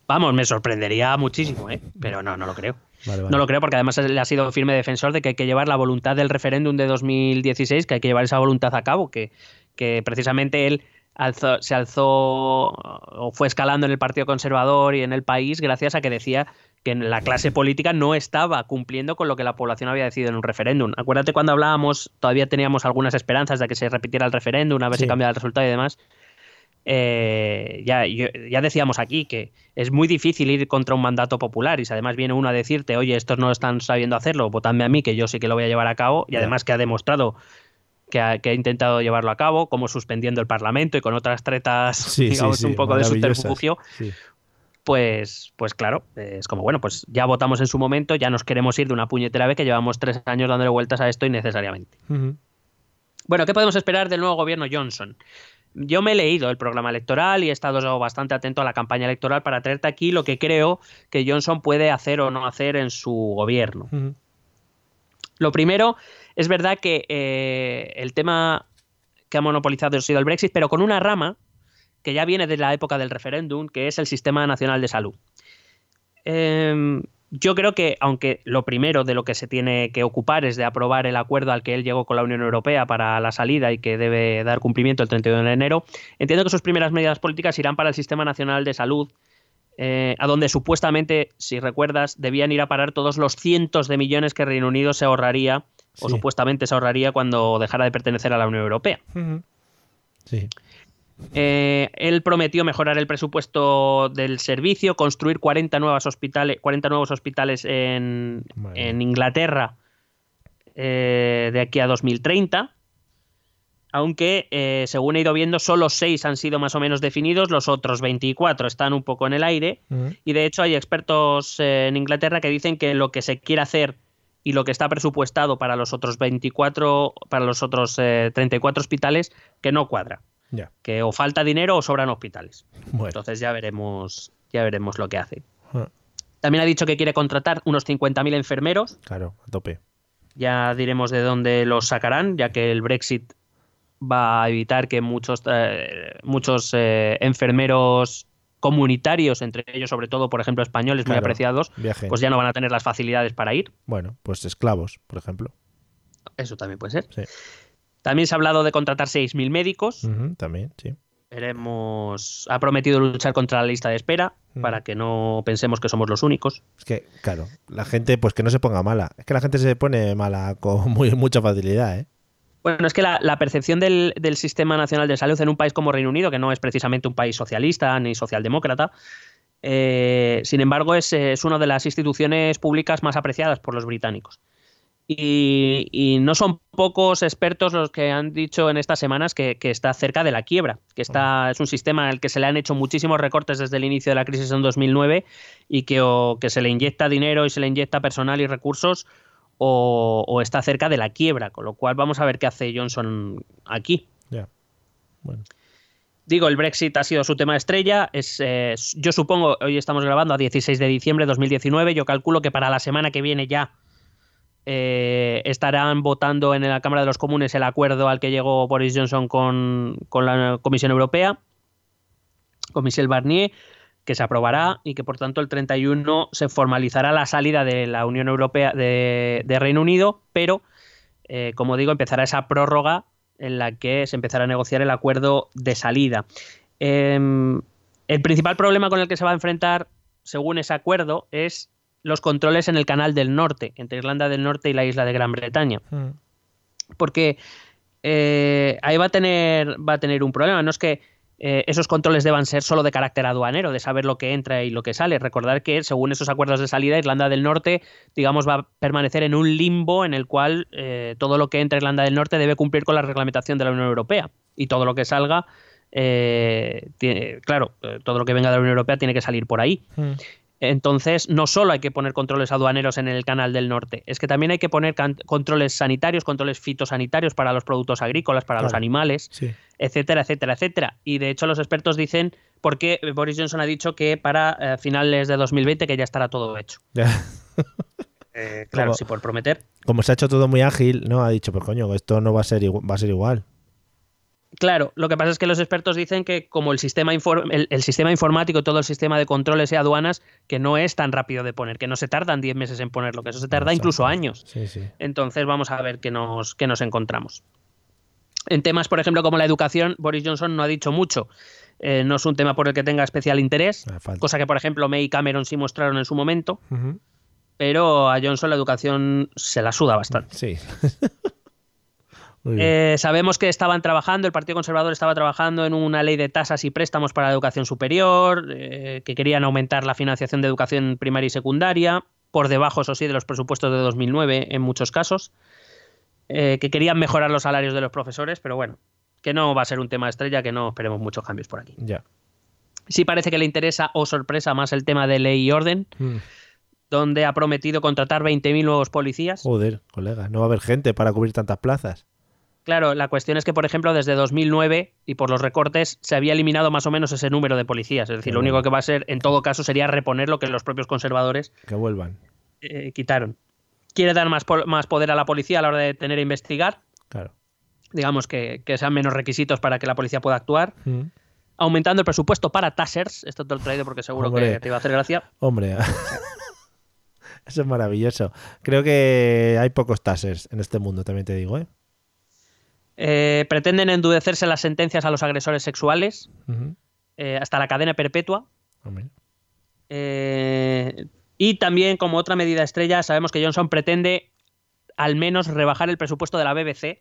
Vamos, me sorprendería muchísimo, ¿eh? pero no, no lo creo. Vale, vale. No lo creo porque además él ha sido firme defensor de que hay que llevar la voluntad del referéndum de 2016, que hay que llevar esa voluntad a cabo, que, que precisamente él alzó- se alzó o fue escalando en el Partido Conservador y en el país gracias a que decía que la clase política no estaba cumpliendo con lo que la población había decidido en un referéndum. Acuérdate cuando hablábamos, todavía teníamos algunas esperanzas de que se repitiera el referéndum, a ver Sí. si cambiaba el resultado y demás. Eh, ya, yo- ya decíamos aquí que es muy difícil ir contra un mandato popular y si además viene uno a decirte, oye, estos no están sabiendo hacerlo, votadme a mí, que yo sí que lo voy a llevar a cabo, y además que ha demostrado que ha, que ha intentado llevarlo a cabo, como suspendiendo el Parlamento y con otras tretas, Sí, digamos, sí, un poco de subterfugio, pues, pues claro, es como, bueno, pues ya votamos en su momento, ya nos queremos ir de una puñetera vez que llevamos tres años dándole vueltas a esto innecesariamente. Bueno, ¿qué podemos esperar del nuevo gobierno Johnson? Yo me he leído el programa electoral y he estado bastante atento a la campaña electoral para traerte aquí lo que creo que Johnson puede hacer o no hacer en su gobierno. Lo primero, es verdad que eh, el tema que ha monopolizado ha sido el Brexit, pero con una rama que ya viene de la época del referéndum, que es el Sistema Nacional de Salud. Em, yo creo que, aunque lo primero de lo que se tiene que ocupar es de aprobar el acuerdo al que él llegó con la Unión Europea para la salida y que debe dar cumplimiento el 31 de enero, entiendo que sus primeras medidas políticas irán para el Sistema Nacional de Salud, eh, a donde supuestamente, si recuerdas, debían ir a parar todos los cientos de millones que Reino Unido se ahorraría, o supuestamente se ahorraría cuando dejara de pertenecer a la Unión Europea. Sí. Eh, él prometió mejorar el presupuesto del servicio, construir 40, nuevas hospitales, 40 nuevos hospitales en, Inglaterra eh, de aquí a 2030. Aunque, eh, según he ido viendo, solo 6 han sido más o menos definidos, los otros 24 están un poco en el aire. Y de hecho hay expertos en Inglaterra que dicen que lo que se quiere hacer y lo que está presupuestado para los otros 24, para los otros eh, 34 hospitales, que no cuadra Que o falta dinero o sobran hospitales. Bueno. Entonces ya veremos, ya veremos lo que hace. Ah, También ha dicho que quiere contratar unos 50.000 enfermeros. Claro, a tope. Ya diremos de dónde los sacarán, ya que el Brexit va a evitar que muchos, eh, muchos eh, enfermeros comunitarios, entre ellos sobre todo, por ejemplo, españoles muy apreciados, Viaje. pues ya no van a tener las facilidades para ir. Bueno, pues esclavos, por ejemplo. Eso también puede ser. Sí. También se ha hablado de contratar 6.000 médicos. También, sí. Veremos. Ha prometido luchar contra la lista de espera para que no pensemos que somos los únicos. Es que, claro, la gente, pues que no se ponga mala. Es que la gente se pone mala con muy, mucha facilidad, ¿eh? Bueno, es que la, la percepción del, del Sistema Nacional de Salud en un país como Reino Unido, que no es precisamente un país socialista ni socialdemócrata, eh, sin embargo, es, es una de las instituciones públicas más apreciadas por los británicos. Y, y no son pocos expertos los que han dicho en estas semanas que, que está cerca de la quiebra, que está, es un sistema al que se le han hecho muchísimos recortes desde el inicio de la crisis en 2009 y que o que se le inyecta dinero y se le inyecta personal y recursos o, o está cerca de la quiebra, con lo cual vamos a ver qué hace Johnson aquí. Ya. Bueno. Digo, el Brexit ha sido su tema estrella. Es, eh, yo supongo, hoy estamos grabando a 16 de diciembre de 2019. Yo calculo que para la semana que viene ya eh, estarán votando en la Cámara de los Comunes el acuerdo al que llegó Boris Johnson con, la Comisión Europea, con Michel Barnier. que se aprobará y que por tanto el 31 se formalizará la salida de la Unión Europea de, Reino Unido, pero eh, como digo, empezará esa prórroga en la que se empezará a negociar el acuerdo de salida. Em, el principal problema con el que se va a enfrentar, según ese acuerdo, es los controles en el Canal del Norte, entre Irlanda del Norte y la isla de Gran Bretaña. Hmm. Porque eh, ahí va a tener va a tener un problema. No es que eh, esos controles deban ser solo de carácter aduanero, de saber lo que entra y lo que sale. Recordar que, según esos acuerdos de salida, Irlanda del Norte, digamos, va a permanecer en un limbo en el cual eh, todo lo que entra Irlanda del Norte debe cumplir con la reglamentación de la Unión Europea y todo lo que salga. claro, todo lo que venga de la Unión Europea tiene que salir por ahí. Hmm. Entonces, no solo hay que poner controles aduaneros en el Canal del Norte, es que también hay que poner controles sanitarios, controles fitosanitarios para los productos agrícolas, para los animales, etcétera, etcétera, etcétera. Y de hecho, los expertos dicen, porque Boris Johnson ha dicho que para eh, finales de 2020 que ya estará todo hecho. Eh, claro, si por prometer. Como se ha hecho todo muy ágil, no ha dicho, pues coño, esto no va a ser, va a ser igual. Claro, lo que pasa es que los expertos dicen que como el sistema, el, sistema informático, todo el sistema de controles y aduanas, que no es tan rápido de poner, que no se tardan 10 meses en ponerlo, que eso se tarda incluso años. Entonces vamos a ver qué nos, qué nos encontramos. En temas, por ejemplo, como la educación, Boris Johnson no ha dicho mucho. Eh, no es un tema por el que tenga especial interés, ah, cosa que, por ejemplo, May y Cameron sí mostraron en su momento. Pero a Johnson la educación se la suda bastante. Sí. Eh, sabemos que estaban trabajando, el Partido Conservador estaba trabajando en una ley de tasas y préstamos para la educación superior, eh, que querían aumentar la financiación de educación primaria y secundaria, por debajo, eso sí, de los presupuestos de 2009 en muchos casos, eh, que querían mejorar los salarios de los profesores, pero bueno, que no va a ser un tema estrella, que no esperemos muchos cambios por aquí. Ya. Sí parece que le interesa, o sorpresa, más el tema de ley y orden. Mm. donde ha prometido contratar 20.000 nuevos policías. Joder, colega, no va a haber gente para cubrir tantas plazas. Claro, la cuestión es que, por ejemplo, desde 2009 y por los recortes se había eliminado más o menos ese número de policías. Es decir, lo único que va a ser, en todo caso, sería reponer lo que los propios conservadores que vuelvan eh, quitaron. Quiere dar más, más poder a la policía a la hora de tener e investigar. Claro. Digamos que, sean menos requisitos para que la policía pueda actuar. Mm. Aumentando el presupuesto para tasers. Esto te lo he traído porque seguro que te iba a hacer gracia. Hombre. Eso es maravilloso. Creo que hay pocos tasers en este mundo, también te digo, ¿eh? Eh, pretenden endurecerse las sentencias a los agresores sexuales eh, hasta la cadena perpetua. Eh, y también, como otra medida estrella, sabemos que Johnson pretende al menos rebajar el presupuesto de la BBC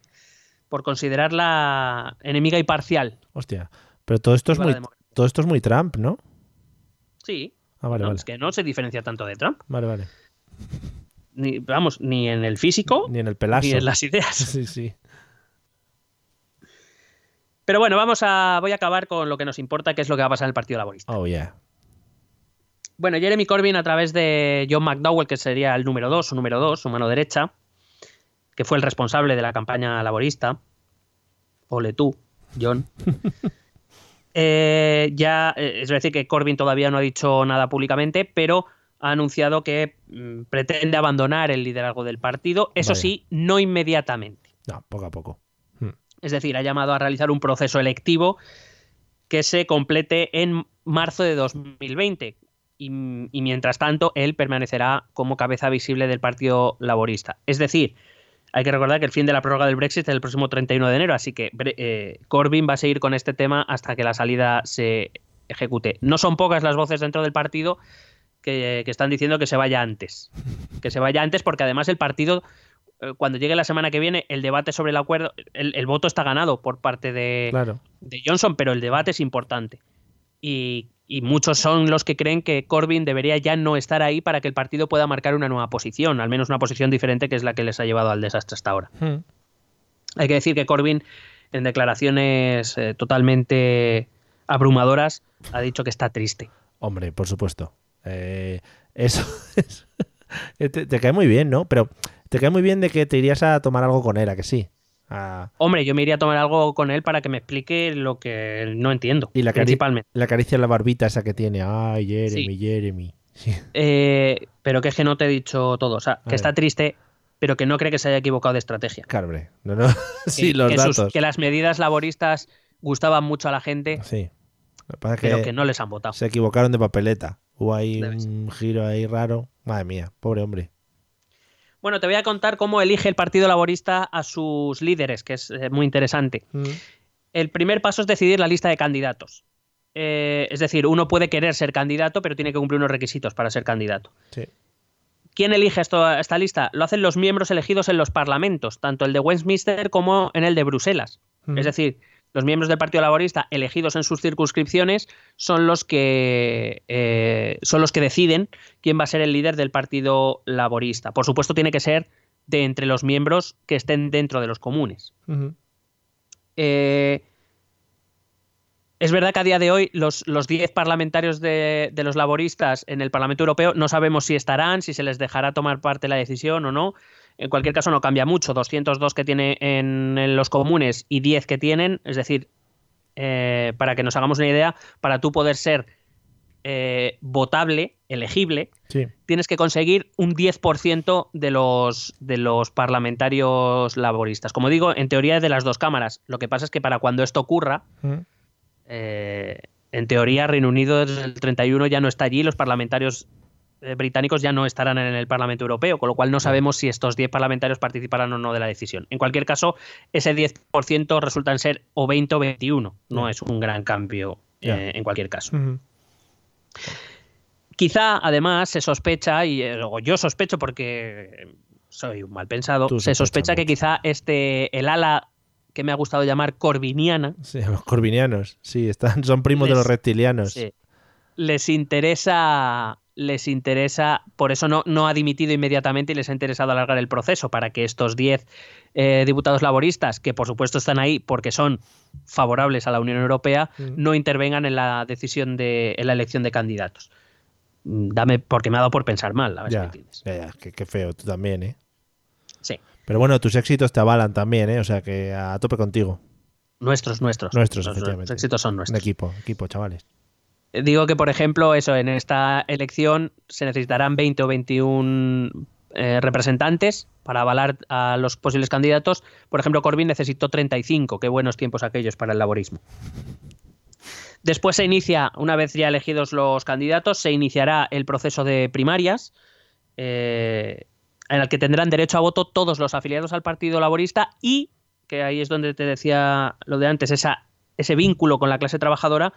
por considerarla enemiga y parcial. Hostia, pero todo esto es muy, todo esto es muy Trump, ¿no? Sí. Ah, vale, Es que no se diferencia tanto de Trump. Vale, vale. Ni, vamos, ni en el físico, ni en el pelazo. Ni en las ideas. sí, sí. Pero bueno, vamos a, voy a acabar con lo que nos importa, que es lo que va a pasar en el Partido Laborista. Oh, yeah. Bueno, Jeremy Corbyn, a través de John McDowell, que sería el número 2, su número 2, su mano derecha, que fue el responsable de la campaña laborista. Ole tú, John. Eh, ya, eh, es decir, que Corbyn todavía no ha dicho nada públicamente, pero ha anunciado que mm, pretende abandonar el liderazgo del partido. Eso sí, no inmediatamente. No, poco a poco. Es decir, ha llamado a realizar un proceso electivo que se complete en marzo de 2020. Y, mientras tanto, él permanecerá como cabeza visible del Partido Laborista. Es decir, hay que recordar que el fin de la prórroga del Brexit es el próximo 31 de enero, así que eh, Corbyn va a seguir con este tema hasta que la salida se ejecute. No son pocas las voces dentro del partido que, están diciendo que se vaya antes. Que se vaya antes porque además el partido cuando llegue la semana que viene el debate sobre el acuerdo, el, voto está ganado por parte de, de, Johnson, pero el debate es importante. Y, muchos son los que creen que Corbyn debería ya no estar ahí para que el partido pueda marcar una nueva posición, al menos una posición diferente que es la que les ha llevado al desastre hasta ahora. Hmm. Hay que decir que Corbyn, en declaraciones eh, totalmente abrumadoras, ha dicho que está triste. Hombre, por supuesto. Eh, eso te, te, cae muy bien, ¿no? Pero te cae muy bien de que te irías a tomar algo con él, ¿a que sí? Hombre, yo me iría a tomar algo con él para que me explique lo que no entiendo, y la principalmente. La caricia en la barbita esa que tiene. Ay, Jeremy, Jeremy. Eh, pero que es que no te he dicho todo. O sea, que está triste, pero que no cree que se haya equivocado de estrategia. Claro, No, no. sí, los que, datos. que las medidas laboristas gustaban mucho a la gente. Sí. Lo que pero que que no les han votado. se equivocaron de papeleta. Hubo ahí un giro ahí raro. Madre mía, pobre hombre. Bueno, te voy a contar cómo elige el Partido Laborista a sus líderes, que es eh, muy interesante. El primer paso es decidir la lista de candidatos. Eh, es decir, uno puede querer ser candidato, pero tiene que cumplir unos requisitos para ser candidato. Sí. ¿Quién elige esto, esta lista? Lo hacen los miembros elegidos en los parlamentos, tanto el de Westminster como en el de Bruselas. Es decir, los miembros del Partido Laborista elegidos en sus circunscripciones son los que eh, son los que deciden quién va a ser el líder del Partido Laborista. Por supuesto, tiene que ser de entre los miembros que estén dentro de los comunes. Eh, es verdad que a día de hoy los, los 10 parlamentarios de, de los laboristas en el Parlamento Europeo no sabemos si estarán, si se les dejará tomar parte la decisión o no. En cualquier caso no cambia mucho. 202 que tiene en, en los comunes y 10 que tienen. Es decir, eh, para que nos hagamos una idea, para tú poder ser eh, votable, elegible, Sí. tienes que conseguir un 10% de los, de los parlamentarios laboristas. Como digo, en teoría es de las dos cámaras. Lo que pasa es que para cuando esto ocurra, Ujú. eh, en teoría Reino Unido desde el 31 ya no está allí, los parlamentarios británicos ya no estarán en el Parlamento Europeo, con lo cual no sabemos si estos 10 parlamentarios participarán o no de la decisión. En cualquier caso, ese 10% resulta en ser o 20 o 21. No es un gran cambio eh, en cualquier caso. Quizá, además, se sospecha, y eh, o yo sospecho porque soy un mal pensado, Tú se sospecha que quizá este, el ala que me ha gustado llamar corviniana, Sí, los corvinianos. Sí, están, son primos de los reptilianos. sí, les interesa, les interesa, por eso no, no ha dimitido inmediatamente y les ha interesado alargar el proceso para que estos 10 eh, diputados laboristas, que por supuesto están ahí porque son favorables a la Unión Europea, Mm. no intervengan en la decisión de, en la elección de candidatos. Mm, Dame, porque me ha dado por pensar mal, a ver si me Ya, entiendes. ya, qué, qué feo, tú también, ¿eh? Sí. Pero bueno, tus éxitos te avalan también, ¿eh? O sea que a tope contigo. Nuestros, nuestros. Nuestros, Los- efectivamente. Los éxitos son Un nuestros. equipo, equipo, chavales. Digo que, por ejemplo, eso, en esta elección se necesitarán 20 o 21 eh, representantes para avalar a los posibles candidatos. Por ejemplo, Corbyn necesitó 35. Qué buenos tiempos aquellos para el laborismo. Después se inicia, una vez ya elegidos los candidatos, se iniciará el proceso de primarias, eh, en el que tendrán derecho a voto todos los afiliados al Partido Laborista y, que ahí es donde te decía lo de antes, esa, ese vínculo con la clase trabajadora,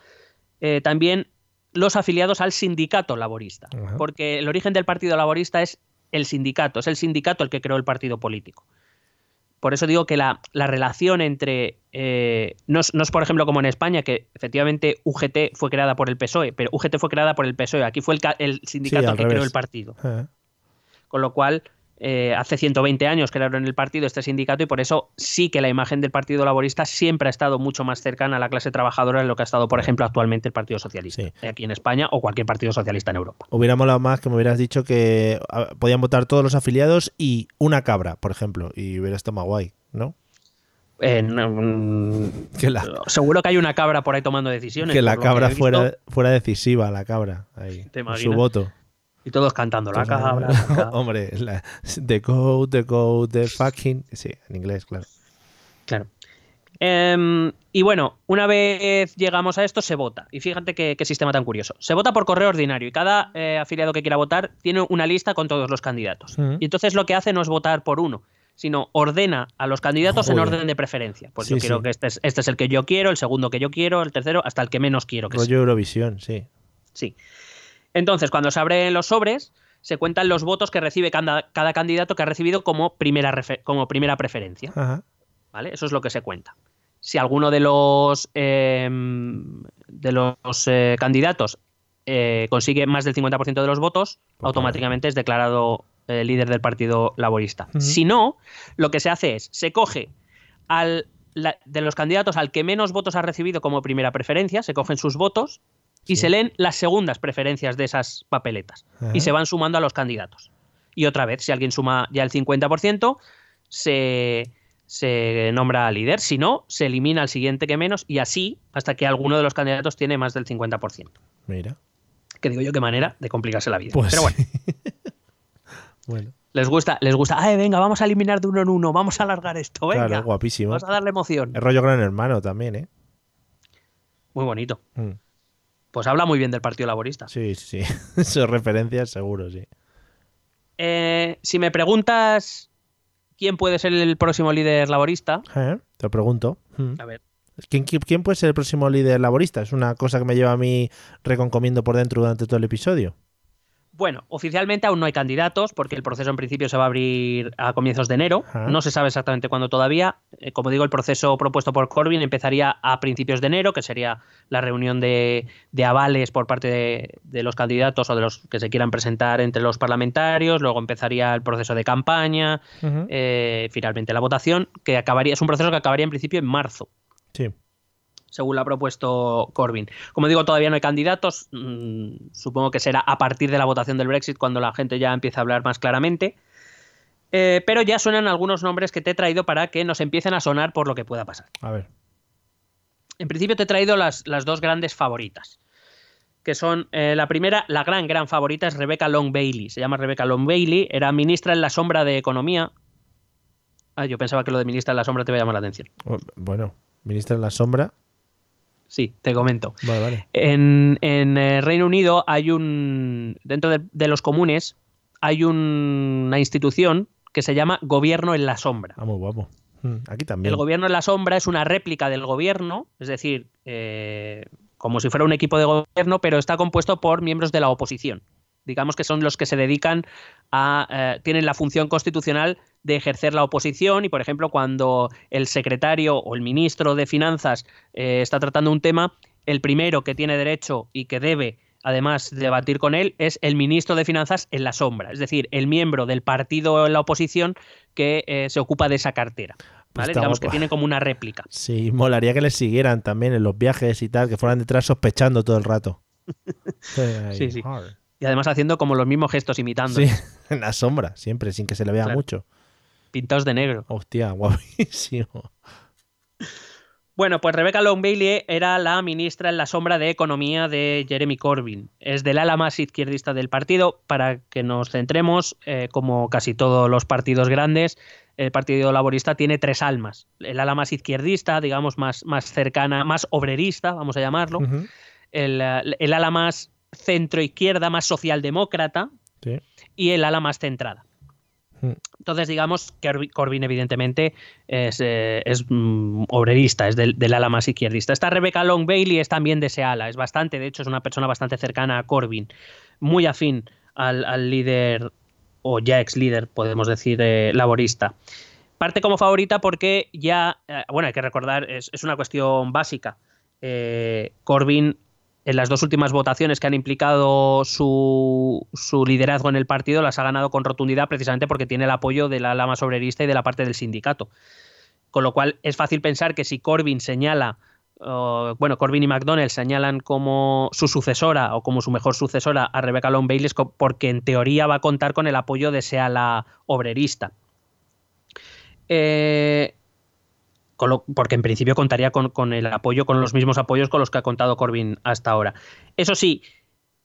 eh, también los afiliados al sindicato laborista. Porque el origen del Partido Laborista es el sindicato, es el sindicato el que creó el partido político. Por eso digo que la, la relación entre. eh, no, es, no es, por ejemplo, como en España, que efectivamente UGT fue creada por el PSOE, pero UGT fue creada por el PSOE. Aquí fue el, el sindicato el que creó el partido. Con lo cual, eh, hace 120 años crearon el partido, este sindicato, y por eso sí que la imagen del Partido Laborista siempre ha estado mucho más cercana a la clase trabajadora de lo que ha estado, por ejemplo, actualmente el Partido Socialista, Sí. aquí en España o cualquier partido socialista en Europa. Hubiera molado más que me hubieras dicho que podían votar todos los afiliados y una cabra, por ejemplo, y hubiera estado más guay, ¿no? Eh, no, mm, la, seguro que hay una cabra por ahí tomando decisiones. que la cabra fuera, fuera decisiva, la cabra, ahí, ¿Te con su voto. Y todos cantando, la cabra. Hombre, la, the goat, the goat, the fucking... Sí, en inglés, claro. Claro. Em, y bueno, una vez llegamos a esto, se vota. Y fíjate qué, qué sistema tan curioso. Se vota por correo ordinario y cada eh, afiliado que quiera votar tiene una lista con todos los candidatos. Ujú. Y entonces lo que hace no es votar por uno, sino ordena a los candidatos en orden de preferencia. Pues Sí, yo quiero sí. que este es, este es el que yo quiero, el segundo que yo quiero, el tercero, hasta el que menos quiero que sea. Rollo Eurovisión, sí. Sí. Entonces, cuando se abren los sobres, se cuentan los votos que recibe cada, cada candidato que ha recibido como primera, como primera preferencia. Ajá. ¿Vale? Eso es lo que se cuenta. Si alguno de los, eh, de los eh, candidatos eh, consigue más del 50% de los votos, Pues automáticamente es declarado eh, líder del Partido Laborista. Si no, lo que se hace es, se coge al, la- de los candidatos al que menos votos ha recibido como primera preferencia, se cogen sus votos y Sí. se leen las segundas preferencias de esas papeletas Ajá. y se van sumando a los candidatos. Y otra vez, si alguien suma ya el 50%, se, se nombra líder. Si no, se elimina al siguiente que menos y así hasta que alguno de los candidatos tiene más del 50%. Mira. Que digo yo qué manera de complicarse la vida. Pues Pero bueno, Bueno, les gusta, les gusta. Ay, venga, vamos a eliminar de uno en uno, vamos a alargar esto, venga. claro, guapísimo. Vamos a darle emoción. Es rollo gran hermano también, ¿eh? Muy bonito. Mm. Pues habla muy bien del Partido Laborista. Sí, sí, sus referencias seguro, sí. Eh, si me preguntas quién puede ser el próximo líder laborista, Eh, Te pregunto. Mm. a ver, ¿Quién, quién- quién puede ser el próximo líder laborista? Es una cosa que me lleva a mí reconcomiendo por dentro durante todo el episodio. Bueno, oficialmente aún no hay candidatos porque el proceso en principio se va a abrir a comienzos de enero. Ajá. No se sabe exactamente cuándo todavía. Eh, como digo, el proceso propuesto por Corbyn empezaría a principios de enero, que sería la reunión de, de avales por parte de, de los candidatos o de los que se quieran presentar entre los parlamentarios. Luego empezaría el proceso de campaña, eh, finalmente la votación, que acabaría, es un proceso que acabaría en principio en marzo Sí. Según lo ha propuesto Corbyn. Como digo, todavía no hay candidatos. mm, supongo que será a partir de la votación del Brexit cuando la gente ya empiece a hablar más claramente. Eh, pero ya suenan algunos nombres que te he traído para que nos empiecen a sonar por lo que pueda pasar. A ver. En principio te he traído las, las dos grandes favoritas. Que son, eh, la primera, la gran, gran favorita es Rebecca Long Bailey. Se llama Rebecca Long Bailey, era ministra en la sombra de Economía. Ah, yo pensaba que lo de ministra en la sombra te iba a llamar la atención. Oh, Bueno, ministra en la sombra. Sí, te comento. Vale, vale. En, en, eh, Reino Unido hay un. Dentro de, de los comunes hay un- una institución que se llama Gobierno en la Sombra. Ah, muy guapo. Mm, Aquí también. El Gobierno en la Sombra es una réplica del gobierno, es decir, eh, como si fuera un equipo de gobierno, pero está compuesto por miembros de la oposición. Digamos que son los que se dedican a. eh, tienen la función constitucional de ejercer la oposición y, por ejemplo, cuando el secretario o el ministro de Finanzas eh, está tratando un tema, el primero que tiene derecho y que debe además debatir con él es el ministro de Finanzas en la sombra, es decir, el miembro del partido en la oposición que eh, se ocupa de esa cartera. ¿vale? está Digamos que tiene como una réplica. Sí, molaría que les siguieran también en los viajes y tal, que fueran detrás sospechando todo el rato. Sí, sí. Y además haciendo como los mismos gestos imitando, Sí, en la sombra, siempre, sin que se le vea Claro. mucho. Pintados de negro. Hostia, guapísimo. Bueno, pues Rebecca Long Bailey era la ministra en la sombra de Economía de Jeremy Corbyn. Es del ala más izquierdista del partido. Para que nos centremos, eh, como casi todos los partidos grandes, el Partido Laborista tiene tres almas. El ala más izquierdista, digamos, más, más cercana, más obrerista, vamos a llamarlo. El, el ala más centro-izquierda, más socialdemócrata. Sí. Y el ala más centrada. Mm. Entonces, digamos que Corby- Corbyn, evidentemente, es, eh, mm, obrerista, es del, ala más izquierdista. Esta Rebecca Long Bailey es también de ese ala, es bastante, de hecho, es una persona bastante cercana a Corbyn, muy afín al, líder, o ya ex líder, podemos decir, eh, laborista. Parte como favorita porque ya, eh, bueno, hay que recordar, es, una cuestión básica. Corbyn en las dos últimas votaciones que han implicado su, su liderazgo en el partido las ha ganado con rotundidad precisamente porque tiene el apoyo de la lama sobrerista y de la parte del sindicato. Con lo cual es fácil pensar que si Corbyn señala, bueno, Corbyn y McDonnell señalan como su sucesora o como su mejor sucesora a Rebecca Long Bailey porque en teoría va a contar con el apoyo de ese ala obrerista. Eh, con lo- porque en principio contaría con, con el apoyo, con los mismos apoyos con los que ha contado Corbyn hasta ahora. Eso sí,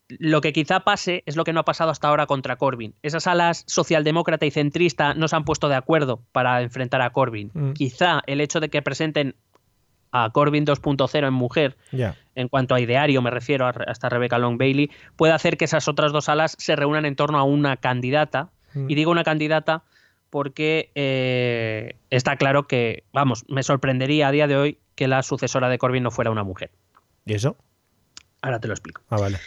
lo que quizá pase es lo que no ha pasado hasta ahora contra Corbyn. Esas alas socialdemócrata y centrista no se han puesto de acuerdo para enfrentar a Corbyn. Mm. Quizá el hecho de que presenten a Corbyn 2.0 en mujer, en cuanto a ideario me refiero hasta Rebecca Long Bailey, puede hacer que esas otras dos alas se reúnan en torno a una candidata. Mm. Y digo una candidata porque eh, está claro que, vamos, me sorprendería a día de hoy que la sucesora de Corbyn no fuera una mujer. ¿Y eso? Ahora te lo explico. Ah, vale.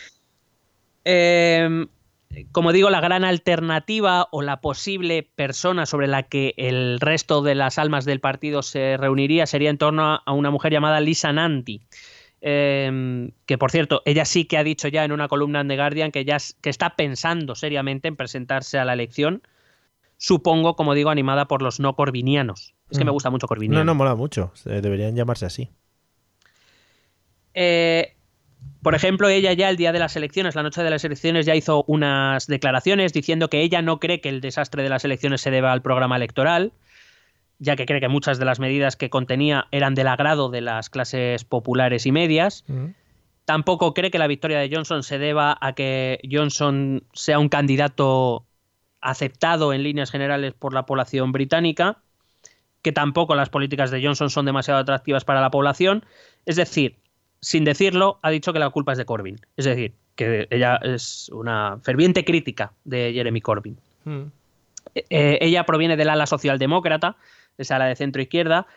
Eh, como digo, la gran alternativa o la posible persona sobre la que el resto de las almas del partido se reuniría sería en torno a, una mujer llamada Lisa Nanti. Eh, que por cierto, ella sí que ha dicho ya en una columna en The Guardian que, ya, que está pensando seriamente en presentarse a la elección. Supongo, como digo, animada por los no corbinianos. Es que me Mm. gusta mucho Corbiniano. No, no, mola mucho. Eh, Deberían llamarse así. Eh, por ejemplo, ella ya el día de las elecciones, la noche de las elecciones, ya hizo unas declaraciones diciendo que ella no cree que el desastre de las elecciones se deba al programa electoral, ya que cree que muchas de las medidas que contenía eran del agrado de las clases populares y medias. Mm. Tampoco cree que la victoria de Johnson se deba a que Johnson sea un candidato aceptado en líneas generales por la población británica, que tampoco las políticas de Johnson son demasiado atractivas para la población. Es decir, sin decirlo, ha dicho que la culpa es de Corbyn. Es decir, que ella es una ferviente crítica de Jeremy Corbyn. Mm. Eh, ella proviene del ala socialdemócrata, esa ala de centro izquierda.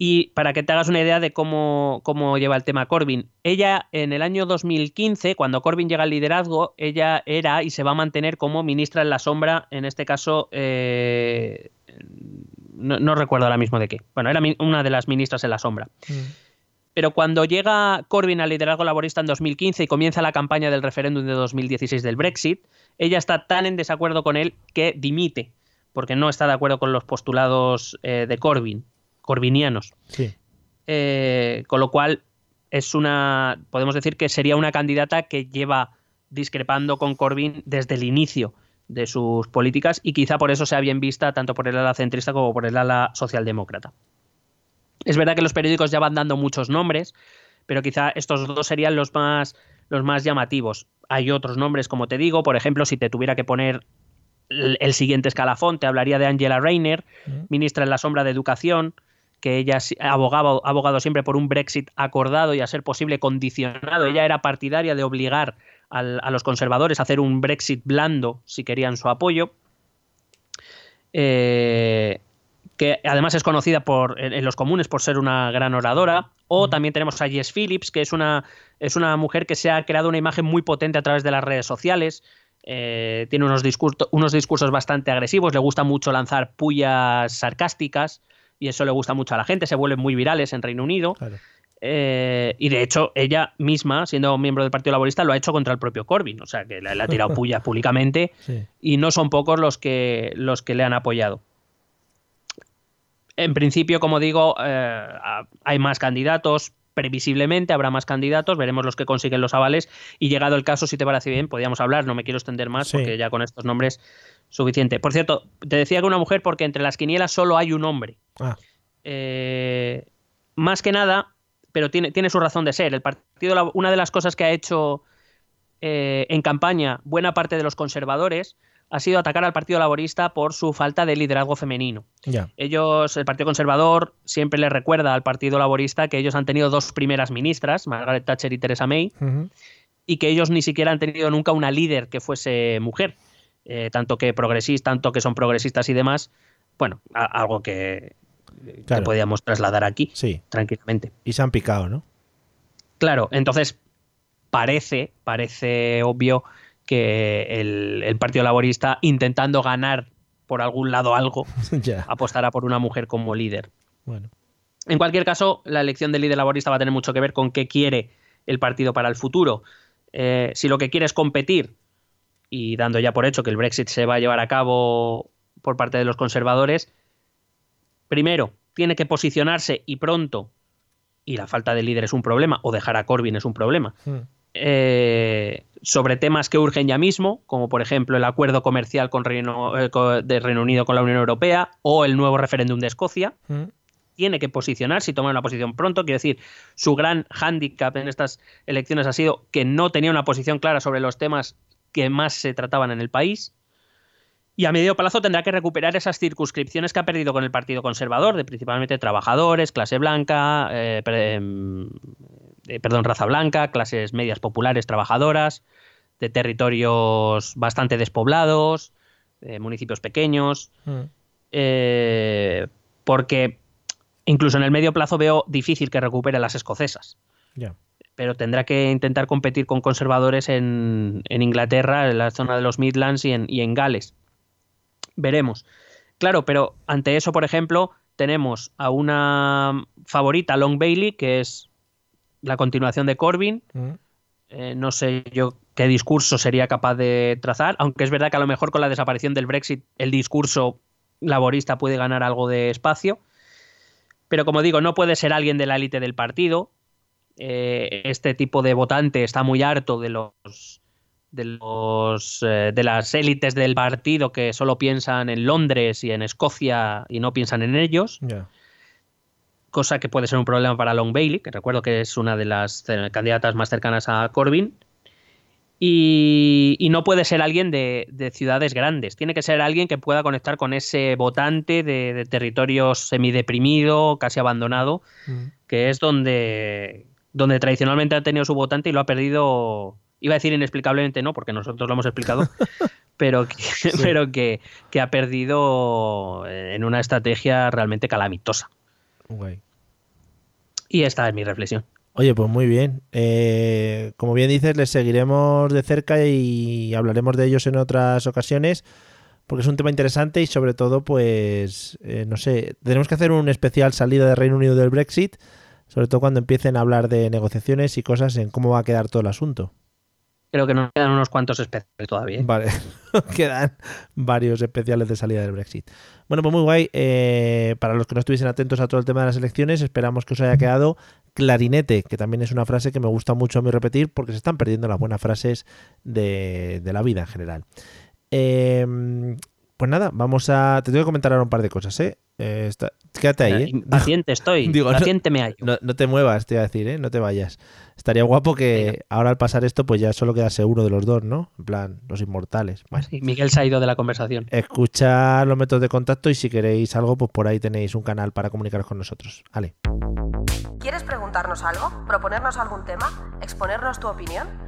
Y para que te hagas una idea de cómo, cómo, lleva el tema Corbyn, ella en el año 2015, cuando Corbyn llega al liderazgo, ella era y se va a mantener como ministra en la sombra, en este caso, eh, no, recuerdo ahora mismo de qué. Bueno, era una de las ministras en la sombra. Mm. Pero cuando llega Corbyn al liderazgo laborista en 2015 y comienza la campaña del referéndum de 2016 del Brexit, ella está tan en desacuerdo con él que dimite, porque no está de acuerdo con los postulados eh, de Corbyn, corbinianos. Eh, con lo cual, es una. Podemos decir que sería una candidata que lleva discrepando con Corbyn desde el inicio de sus políticas y quizá por eso sea bien vista tanto por el ala centrista como por el ala socialdemócrata. Es verdad que los periódicos ya van dando muchos nombres, pero quizá estos dos serían los más, los más llamativos. Hay otros nombres, como te digo, por ejemplo, si te tuviera que poner el, siguiente escalafón, te hablaría de Angela Rayner, ministra en la sombra de Educación, que ella ha abogado, siempre por un Brexit acordado y a ser posible condicionado. Ella era partidaria de obligar a los conservadores a hacer un Brexit blando si querían su apoyo. Eh, que además es conocida por, en, los comunes por ser una gran oradora. O también tenemos a Jess Phillips, que es una, es una mujer que se ha creado una imagen muy potente a través de las redes sociales. Eh, tiene unos, discursos, unos discursos bastante agresivos, le gusta mucho lanzar pullas sarcásticas y eso le gusta mucho a la gente, se vuelven muy virales en Reino Unido. Eh, y de hecho, ella misma, siendo miembro del Partido Laborista, lo ha hecho contra el propio Corbyn. O sea, que le, ha tirado pullas públicamente y no son pocos los que, los que le han apoyado. En principio, como digo, eh, hay más candidatos, previsiblemente habrá más candidatos, veremos los que consiguen los avales y llegado el caso, si te parece bien, podríamos hablar, no me quiero extender más porque ya con estos nombres suficiente. Por cierto, te decía que una mujer porque entre las quinielas solo hay un hombre. Ah. Eh, más que nada, pero tiene, tiene su razón de ser. El partido, una de las cosas que ha hecho eh, en campaña buena parte de los conservadores ha sido atacar al Partido Laborista por su falta de liderazgo femenino. Ellos, el Partido Conservador, siempre les recuerda al Partido Laborista que ellos han tenido dos primeras ministras, Margaret Thatcher y Theresa May, y que ellos ni siquiera han tenido nunca una líder que fuese mujer, eh, tanto que progresistas, tanto que son progresistas y demás. Bueno, algo que, podíamos trasladar aquí sí. tranquilamente. Y se han picado, ¿no? Claro, entonces parece, parece obvio que el, Partido Laborista, intentando ganar por algún lado algo, apostará por una mujer como líder. Bueno. En cualquier caso, la elección del líder laborista va a tener mucho que ver con qué quiere el partido para el futuro. Eh, si lo que quiere es competir, y dando ya por hecho que el Brexit se va a llevar a cabo por parte de los conservadores, primero, tiene que posicionarse y pronto, y la falta de líder es un problema, o dejar a Corbyn es un problema. Hmm. Eh, sobre temas que urgen ya mismo, como por ejemplo el acuerdo comercial con Reino, eh, de Reino Unido con la Unión Europea o el nuevo referéndum de Escocia. Mm. Tiene que posicionarse y tomar una posición pronto. Quiero decir, su gran hándicap en estas elecciones ha sido que no tenía una posición clara sobre los temas que más se trataban en el país. Y a medio plazo tendrá que recuperar esas circunscripciones que ha perdido con el Partido Conservador, de principalmente trabajadores, clase blanca, eh, em, perdón, raza blanca, clases medias populares trabajadoras, de territorios bastante despoblados, de municipios pequeños, mm. eh, porque incluso en el medio plazo veo difícil que recupere las escocesas. Pero tendrá que intentar competir con conservadores en, Inglaterra, en la zona de los Midlands y en, y en Gales. Veremos. Claro, pero ante eso, por ejemplo, tenemos a una favorita, Long Bailey, que es la continuación de Corbyn. Mm. Eh, no sé yo qué discurso sería capaz de trazar, aunque es verdad que a lo mejor con la desaparición del Brexit el discurso laborista puede ganar algo de espacio. Pero como digo, no puede ser alguien de la élite del partido. Eh, este tipo de votante está muy harto de los de los eh, de las élites del partido que solo piensan en Londres y en Escocia y no piensan en ellos cosa que puede ser un problema para Long Bailey, que recuerdo que es una de las candidatas más cercanas a Corbyn. Y, no puede ser alguien de, ciudades grandes, tiene que ser alguien que pueda conectar con ese votante de, de territorio semideprimido, casi abandonado, mm. que es donde, donde tradicionalmente ha tenido su votante y lo ha perdido, iba a decir inexplicablemente no, porque nosotros lo hemos explicado, pero, que, pero que, que, ha perdido en una estrategia realmente calamitosa. Y esta es mi reflexión. Oye, pues muy bien. Eh, como bien dices, les seguiremos de cerca y hablaremos de ellos en otras ocasiones, porque es un tema interesante y sobre todo, pues, eh, no sé, tenemos que hacer un especial salida del Reino Unido del Brexit, sobre todo cuando empiecen a hablar de negociaciones y cosas en cómo va a quedar todo el asunto. Creo que nos quedan unos cuantos especiales todavía. ¿eh? Vale, quedan varios especiales de salida del Brexit. Bueno, pues muy guay. Eh, para los que no estuviesen atentos a todo el tema de las elecciones, esperamos que os haya quedado clarinete, que también es una frase que me gusta mucho a mí repetir porque se están perdiendo las buenas frases de, de la vida en general. Eh, pues nada, vamos a. Te tengo que comentar ahora un par de cosas, ¿eh? eh está, quédate ahí, ¿eh? Paciente estoy. Digo, paciente no, me hallo. No, no, te muevas, te iba a decir, ¿eh? No te vayas. Estaría guapo que Venga. ahora al pasar esto, pues ya solo quedase uno de los dos, ¿no? En plan, los inmortales. Sí, Miguel se ha ido de la conversación. Escuchar los métodos de contacto y si queréis algo, pues por ahí tenéis un canal para comunicaros con nosotros. Vale. ¿Quieres preguntarnos algo? ¿Proponernos algún tema? ¿Exponernos tu opinión?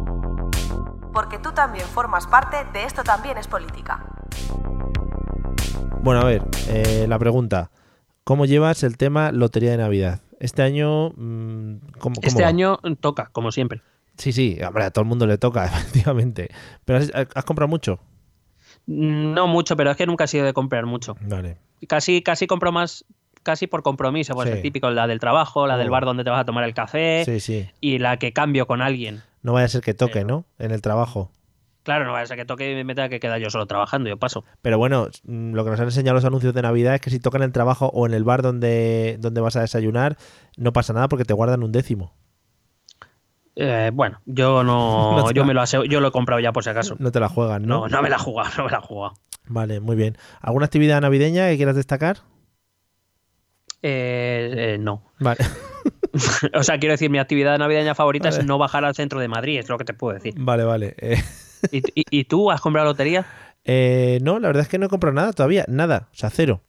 porque tú también formas parte de esto también es política. Bueno, a ver, eh, la pregunta. ¿Cómo llevas el tema Lotería de Navidad? Este año... Mmm, ¿cómo, cómo este va? año toca, como siempre. Sí, sí, hombre, a todo el mundo le toca, efectivamente. ¿Pero has, has, comprado mucho? No mucho, pero es que nunca he sido de comprar mucho. Vale. Casi, casi compro más casi por compromiso, pues Sí. el típico, la del trabajo, la del Oh. bar donde te vas a tomar el café Sí, sí. y la que cambio con alguien. No vaya a ser que toque, Pero- ¿no? En el trabajo. Claro, no vaya a ser que toque y me tenga que quedar yo solo trabajando, yo paso. Pero bueno, mm, lo que nos han enseñado los anuncios de Navidad es que si tocan en el trabajo o en el bar donde, donde vas a desayunar, no pasa nada porque te guardan un décimo. Eh, bueno, yo no, yo la- me lo aseo- yo lo he comprado ya por si acaso. No te la juegan, ¿no? No, no me la he jugado, no me la he jugado. Vale, muy bien. ¿Alguna actividad navideña que quieras destacar? Eh, eh, no. Vale. O sea, quiero decir, mi actividad navideña favorita Vale. es no bajar al centro de Madrid, es lo que te puedo decir. Vale, vale. Eh, ¿Y, y- y tú has comprado lotería? eh, no, la verdad es que no he comprado nada todavía. Nada. O sea, cero.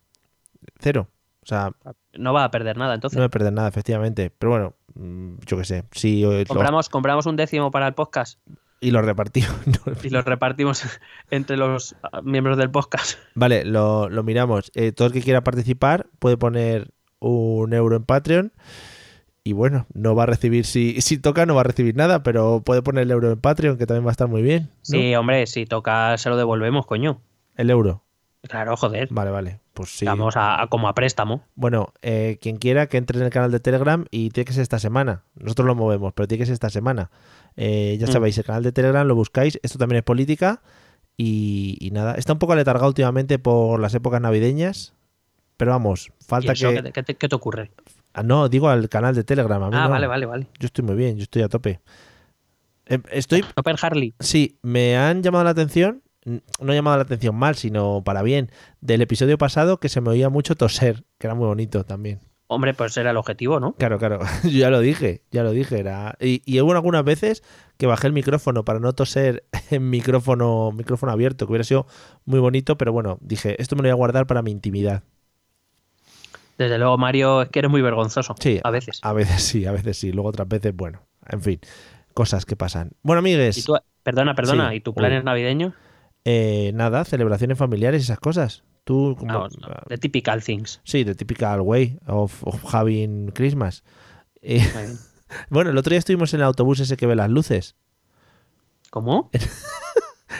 Cero. O sea, No vas a perder nada, entonces. no voy a perder nada, efectivamente. Pero bueno, mm, yo qué sé. Lo- compramos, compramos un décimo para el podcast y lo repartimos. No, y lo repartimos entre los ah, miembros del podcast. Vale, lo, lo miramos. Eh, todo el que quiera participar puede poner un euro en Patreon. Y bueno, no va a recibir, si, si toca, no va a recibir nada, pero puede poner el euro en Patreon, que también va a estar muy bien. ¿no? Sí, hombre, si toca se lo devolvemos, coño. El euro. Claro, joder. Vale, vale. Pues sí. Vamos a, a- como a préstamo. Bueno, eh, quien quiera que entre en el canal de Telegram y tiene que ser esta semana. Nosotros lo movemos, pero tiene que ser esta semana. Eh, ya Mm. sabéis, el canal de Telegram lo buscáis. Esto también es política. Y, y nada, está un poco aletargado últimamente por las épocas navideñas. Pero vamos, ¿Y falta eso que. qué, te- qué te, qué te ocurre? Ah, no, digo al canal de Telegram. A mí Ah, no. vale, vale, vale. Yo estoy muy bien, yo estoy a tope. Eh, Estoy. Open Harley. Sí, me han llamado la atención. No llamado la atención mal, sino para bien. Del episodio pasado que se me oía mucho toser, que era muy bonito también. Hombre, pues era el objetivo, ¿no? Claro, claro. Yo ya lo dije, ya lo dije. Era... Y, y hubo algunas veces que bajé el micrófono para no toser en micrófono, micrófono abierto, que hubiera sido muy bonito, pero bueno, dije, esto me lo voy a guardar para mi intimidad. Desde luego, Mario, es que eres muy vergonzoso. Sí, A veces. A veces sí, a veces sí. Luego otras veces, bueno, en fin, cosas que pasan. Bueno, amigues, ¿Y tú, perdona, perdona, Sí. ¿y tu plan es navideño? eh, nada, celebraciones familiares y esas cosas. Tú, como, Vamos, no, the typical things. sí, the typical way of, of having Christmas. Eh, bueno, el otro día estuvimos en el autobús ese que ve las luces. ¿Cómo?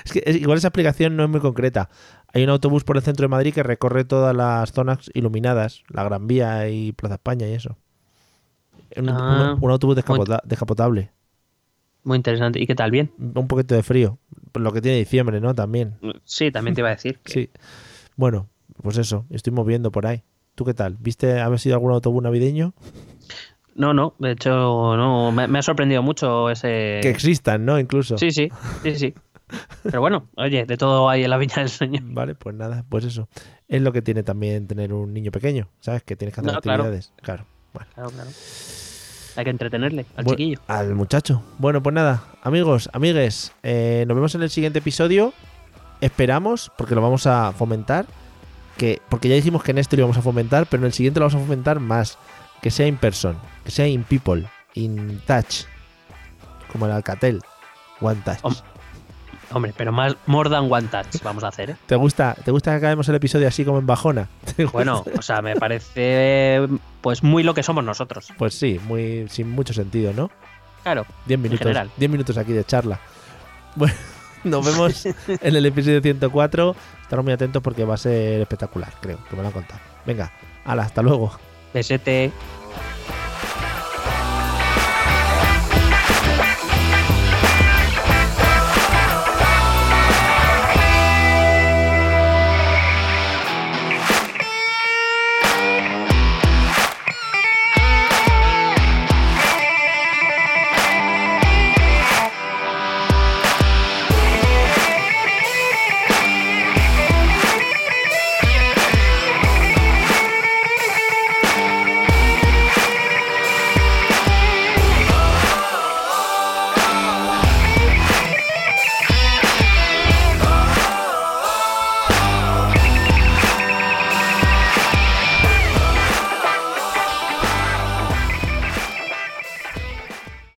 Es que es- igual esa explicación no es muy concreta. Hay un autobús por el centro de Madrid que recorre todas las zonas iluminadas, la Gran Vía y Plaza España y eso. Un, Ah, un- un autobús muy- descapota- descapotable. Muy interesante. ¿Y qué tal? ¿Bien? Un poquito de frío. Lo que tiene diciembre, ¿no? También. Sí, también te iba a decir. que- Sí. Bueno, pues eso, estoy moviendo por ahí. ¿Tú qué tal? ¿Viste haber sido algún autobús navideño? No, no, de hecho, no, me, me ha sorprendido mucho ese. Que existan, ¿no? Incluso. Sí, sí, sí, sí. Pero bueno, oye, de todo hay en la viña del Señor. Vale, pues nada, pues eso. Es lo que tiene también tener un niño pequeño, ¿sabes? Que tienes que hacer No, actividades. Claro. Bueno. Claro, claro. Hay que entretenerle al Bu- chiquillo. Al muchacho. Bueno, pues nada, amigos, amigues, eh, nos vemos en el siguiente episodio. Esperamos, porque lo vamos a fomentar, que porque ya dijimos que en este lo íbamos a fomentar, pero en el siguiente lo vamos a fomentar más, que sea in person, que sea in people, in touch, como el Alcatel, one touch. Hom- Hombre, pero más more than one touch vamos a hacer, ¿eh? ¿Te gusta, ¿Te gusta que acabemos el episodio así como en bajona? Bueno, o sea, me parece pues muy lo que somos nosotros. Pues sí, muy sin mucho sentido, ¿no? Claro. 10 minutos, general. 10 minutos aquí de charla. Bueno, nos vemos en el episodio 104. Estaros muy atentos porque va a ser espectacular, creo, que me lo han contado. Venga, hala, hasta luego. Besete.